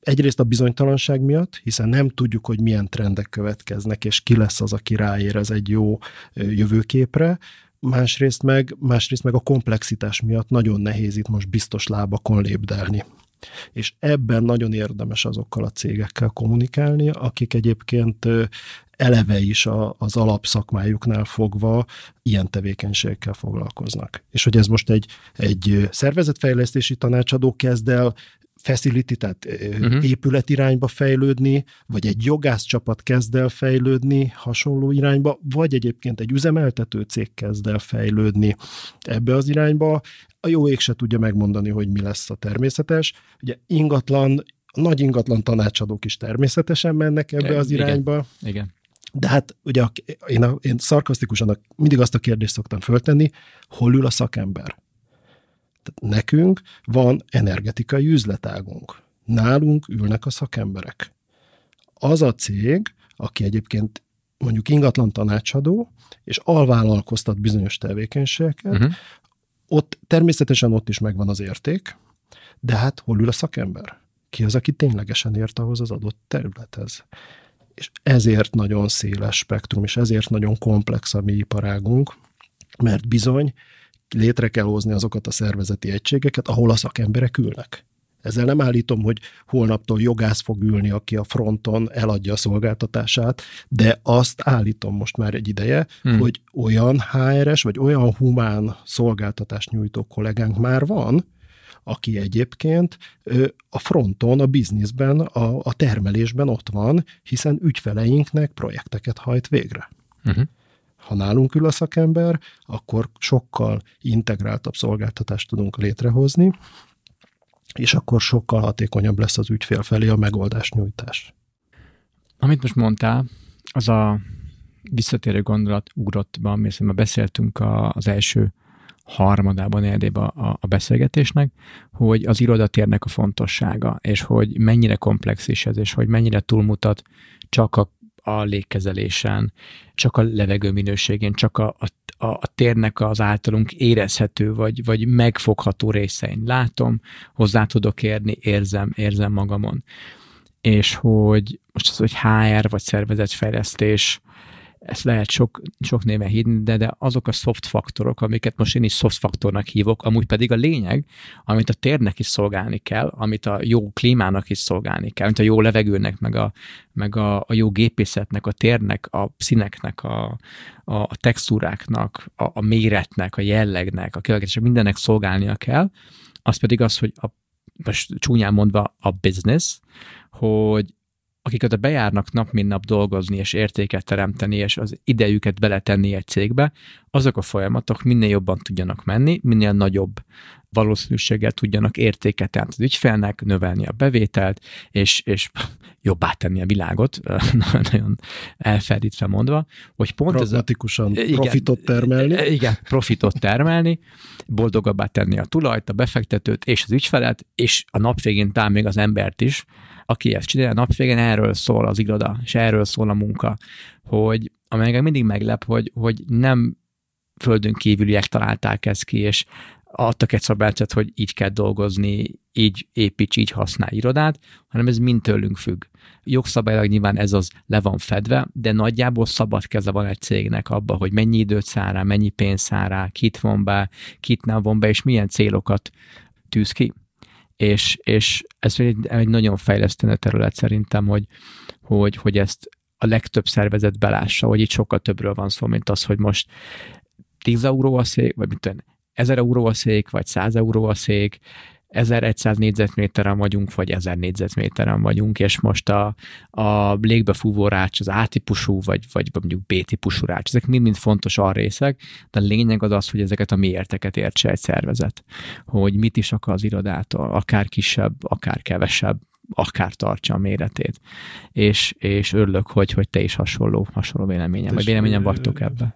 egyrészt a bizonytalanság miatt, hiszen nem tudjuk, hogy milyen trendek következnek, és ki lesz az, aki ráér ez egy jó jövőképre, másrészt meg, másrészt meg a komplexitás miatt nagyon nehéz itt most biztos lábakon lépdelni. És ebben nagyon érdemes azokkal a cégekkel kommunikálni, akik egyébként eleve is a, az alapszakmájuknál fogva ilyen tevékenységekkel foglalkoznak. És hogy ez most egy, egy szervezetfejlesztési tanácsadó kezd el facility, tehát uh-huh. épület irányba fejlődni, vagy egy jogász csapat kezd el fejlődni hasonló irányba, vagy egyébként egy üzemeltető cég kezd el fejlődni ebbe az irányba. A jó ég se tudja megmondani, hogy mi lesz a természetes. Ugye ingatlan, nagy ingatlan tanácsadók is természetesen mennek ebbe az irányba. Igen. Igen. De hát ugye én, a, én szarkasztikusan mindig azt a kérdést szoktam föltenni, hol ül a szakember? Tehát nekünk van energetikai üzletágunk. Nálunk ülnek a szakemberek. Az a cég, aki egyébként mondjuk ingatlan tanácsadó, és alvállalkoztat bizonyos tevékenységeket, uh-huh. ott természetesen ott is megvan az érték, de hát hol ül a szakember? Ki az, aki ténylegesen ért ahhoz az adott területhez? És ezért nagyon széles spektrum, és ezért nagyon komplex a mi iparágunk, mert bizony létre kell hozni azokat a szervezeti egységeket, ahol a szakemberek ülnek. Ezzel nem állítom, hogy holnaptól jogász fog ülni, aki a fronton eladja a szolgáltatását, de azt állítom most már egy ideje, hmm. hogy olyan HRS, vagy olyan humán szolgáltatást nyújtó kollégánk már van, aki egyébként a fronton, a bizniszben, a, a termelésben ott van, hiszen ügyfeleinknek projekteket hajt végre. Uh-huh. Ha nálunk ül a szakember, akkor sokkal integráltabb szolgáltatást tudunk létrehozni, és akkor sokkal hatékonyabb lesz az ügyfél felé a megoldás nyújtás. Amit most mondtál, az a visszatérő gondolat ugrott be, amiről beszéltünk az első harmadában, negyedében a, a beszélgetésnek, hogy az irodatérnek a fontossága, és hogy mennyire komplex is ez, és hogy mennyire túlmutat csak a, a légkezelésen, csak a levegő minőségén, csak a, a, a térnek az általunk érezhető, vagy, vagy megfogható részein. Látom, hozzá tudok érni, érzem, érzem magamon. És hogy most az, hogy HR vagy szervezetfejlesztés, ezt lehet sok, sok néven hívni, de, de azok a soft faktorok, amiket most én is soft faktornak hívok, amúgy pedig a lényeg, amit a térnek is szolgálni kell, amit a jó klímának is szolgálni kell, amit a jó levegőnek, meg a, meg a, a jó gépészetnek, a térnek, a színeknek, a, a, a textúráknak, a, a méretnek, a jellegnek, a kialakításnak, mindennek szolgálnia kell, az pedig az, hogy a, most csúnyán mondva a business, hogy akik oda bejárnak nap mint nap dolgozni, és értéket teremteni, és az idejüket beletenni egy cégbe, azok a folyamatok minél jobban tudjanak menni, minél nagyobb valószínűséggel tudjanak értéket teremteni az ügyfelnek, növelni a bevételt, és, és [LAUGHS] jobbá tenni a világot, [LAUGHS] nagyon elferdítve mondva, hogy pont ez a, igen, profitot termelni. Igen, profitot termelni, boldogabbá tenni a tulajt, a befektetőt és az ügyfelet, és a nap végén talán még az embert is, aki ezt csinálja, a nap végén erről szól az iroda, és erről szól a munka, hogy amely mindig meglep, hogy, hogy nem földön kívüliek találták ezt ki, és adtak egy szabályzat, hogy így kell dolgozni, így építs, így használj irodát, hanem ez mind tőlünk függ. Jogszabályilag nyilván ez az le van fedve, de nagyjából szabad keze van egy cégnek abba, hogy mennyi időt száll rá, mennyi pénz száll rá, kit von be, kit nem von be, és milyen célokat tűz ki. És, és ez egy, egy nagyon fejlesztő terület szerintem, hogy, hogy, hogy ezt a legtöbb szervezet belássa, hogy itt sokkal többről van szó, mint az, hogy most 10 euró a szék, vagy mit tudom, 1000 euró a szék, vagy 100 euró a szék, 1100 négyzetméteren vagyunk, vagy 1000 négyzetméteren vagyunk, és most a, a légbefúvó rács az A-típusú, vagy, vagy mondjuk B-típusú rács, ezek mind-mind fontos részek, de a lényeg az az, hogy ezeket a méreteket értse egy szervezet, hogy mit is akar az irodától, akár kisebb, akár kevesebb, akár tartsa a méretét. És, és örülök, hogy, hogy te is hasonló, hasonló véleményem, vagy véleményem vagytok ebben.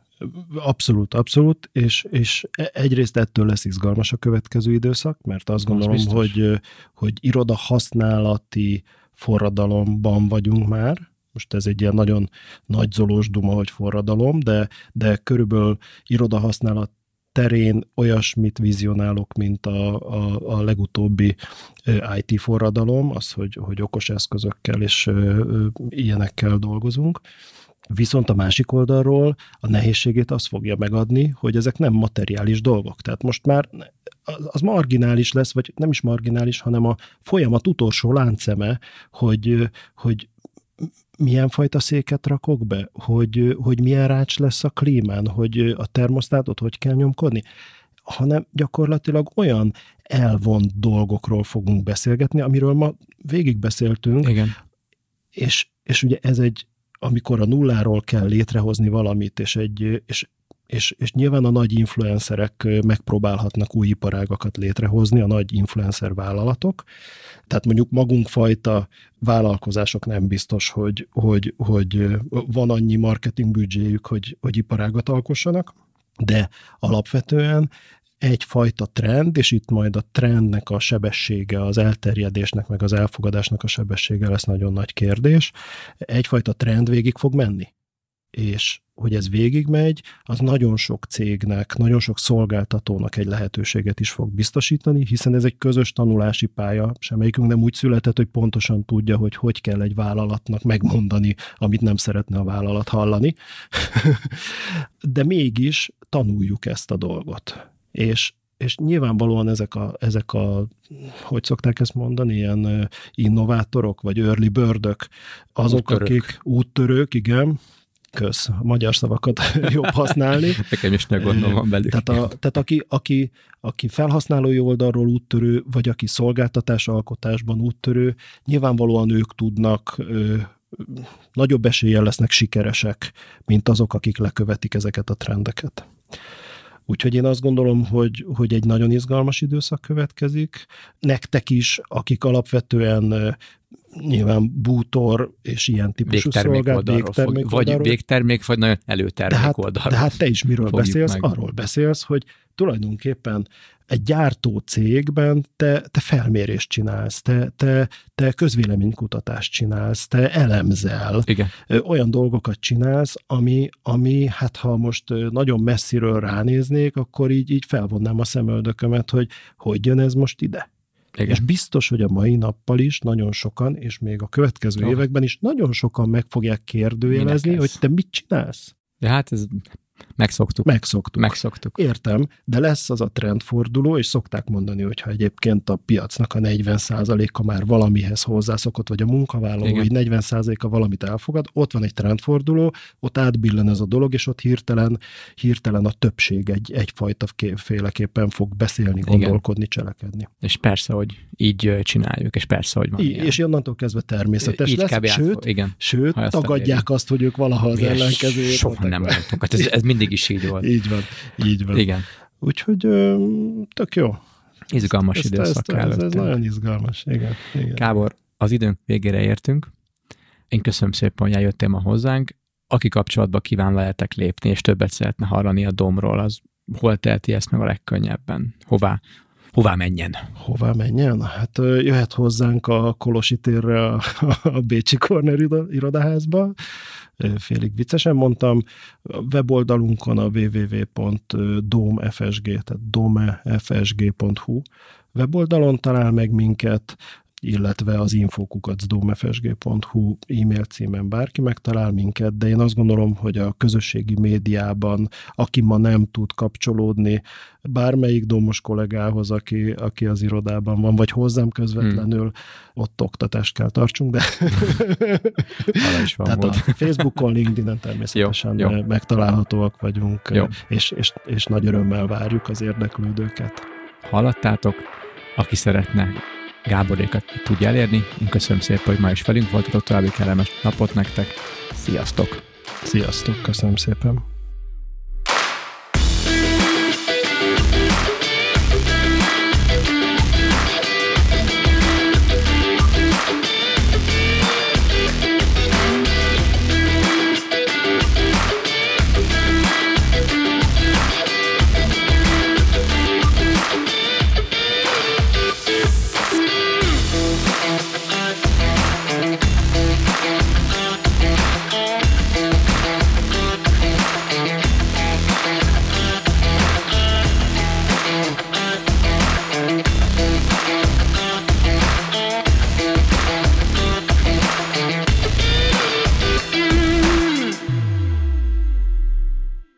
Abszolút, abszolút, és, és e, egyrészt ettől lesz izgalmas a következő időszak, mert azt gondolom, az hogy, hogy iroda használati forradalomban vagyunk már, most ez egy ilyen nagyon nagy zolós duma, hogy forradalom, de, de körülbelül iroda használat terén olyasmit vizionálok, mint a, a, a legutóbbi IT forradalom, az, hogy, hogy okos eszközökkel és ilyenekkel dolgozunk Viszont a másik oldalról a nehézségét az fogja megadni, hogy ezek nem materiális dolgok. Tehát most már az marginális lesz, vagy nem is marginális, hanem a folyamat utolsó lánceme, hogy, hogy milyen fajta széket rakok be, hogy, hogy milyen rács lesz a klímán, hogy a termosztátot hogy kell nyomkodni, hanem gyakorlatilag olyan elvont dolgokról fogunk beszélgetni, amiről ma végig beszéltünk, Igen. És, és ugye ez egy, amikor a nulláról kell létrehozni valamit, és egy, és és, és nyilván a nagy influencerek megpróbálhatnak új iparágakat létrehozni, a nagy influencer vállalatok. Tehát mondjuk magunkfajta vállalkozások nem biztos, hogy, hogy, hogy van annyi marketing büdzséjük, hogy, hogy iparágat alkossanak, de alapvetően egyfajta trend, és itt majd a trendnek a sebessége, az elterjedésnek, meg az elfogadásnak a sebessége lesz nagyon nagy kérdés. Egyfajta trend végig fog menni. És hogy ez végigmegy, az nagyon sok cégnek, nagyon sok szolgáltatónak egy lehetőséget is fog biztosítani, hiszen ez egy közös tanulási pálya, semmelyikünk nem úgy született, hogy pontosan tudja, hogy hogy kell egy vállalatnak megmondani, amit nem szeretne a vállalat hallani. [LAUGHS] De mégis tanuljuk ezt a dolgot és, és nyilvánvalóan ezek a, ezek a, hogy szokták ezt mondani, ilyen innovátorok, vagy early birdök, azok, úttörők. akik úttörők, igen, kösz, a magyar szavakat [LAUGHS] jobb használni. Nekem is ne gondolom van belük. Tehát, a, tehát aki, aki, aki felhasználói oldalról úttörő, vagy aki szolgáltatás alkotásban úttörő, nyilvánvalóan ők tudnak nagyobb eséllyel lesznek sikeresek, mint azok, akik lekövetik ezeket a trendeket. Úgyhogy én azt gondolom, hogy, hogy egy nagyon izgalmas időszak következik. Nektek is, akik alapvetően nyilván bútor és ilyen típusú szolgált, végtermék fog, Vagy végtermék, vagy nagyon előtermék de hát, oldalról. De hát te is miről beszélsz? Meg. Arról beszélsz, hogy tulajdonképpen egy gyártó cégben te, te felmérést csinálsz, te, te, te közvéleménykutatást csinálsz, te elemzel, Igen. olyan dolgokat csinálsz, ami, ami, hát ha most nagyon messziről ránéznék, akkor így, így felvonnám a szemöldökömet, hogy hogy jön ez most ide. Igen. És biztos, hogy a mai nappal is nagyon sokan, és még a következő Jó. években is nagyon sokan meg fogják kérdőjelezni, hogy te mit csinálsz. Ja, hát ez Megszoktuk. Megszoktuk. Megszoktuk. Értem, de lesz az a trendforduló, és szokták mondani, hogy ha egyébként a piacnak a 40%-a már valamihez hozzászokott, vagy a munkavállalói 40%-a valamit elfogad, ott van egy trendforduló, ott átbillen ez a dolog, és ott hirtelen, hirtelen a többség egy, egyfajta féleképpen fog beszélni, gondolkodni, Igen. cselekedni. És persze, hogy így csináljuk, és persze, hogy van I- És onnantól kezdve természetes így lesz, sőt, igen, sőt tagadják azt, hogy ők valaha az ellenkezőjét. Soha nem mondtuk. Hát ez, ez mindig is így volt. így van, így van. Igen. Úgyhogy tök jó. Izgalmas ezt, időszak ezt, ez, ez nagyon izgalmas, igen, igen. Kábor, az időnk végére értünk. Én köszönöm szépen, hogy eljöttél ma hozzánk. Aki kapcsolatba kíván veletek lépni, és többet szeretne hallani a domról, az hol teheti ezt meg a legkönnyebben? Hová? Hová menjen? Hová menjen? Hát jöhet hozzánk a Kolosi térre a, a Bécsi Corner irodaházba, félig viccesen mondtam. A weboldalunkon a www.domfsg, tehát domefsg.hu weboldalon talál meg minket, illetve az infokukacdomfsg.hu e-mail címen bárki megtalál minket, de én azt gondolom, hogy a közösségi médiában, aki ma nem tud kapcsolódni bármelyik domos kollégához, aki, aki az irodában van, vagy hozzám közvetlenül, hmm. ott oktatást kell tartsunk, de [LAUGHS] is van Tehát a Facebookon, LinkedIn-en természetesen [LAUGHS] jó, jó. megtalálhatóak vagyunk, jó. És, és, és nagy örömmel várjuk az érdeklődőket. Hallottátok? Aki szeretne Gáborékat tudja elérni. Én köszönöm szépen, hogy ma is velünk voltatok, további kellemes napot nektek. Sziasztok! Sziasztok, köszönöm szépen!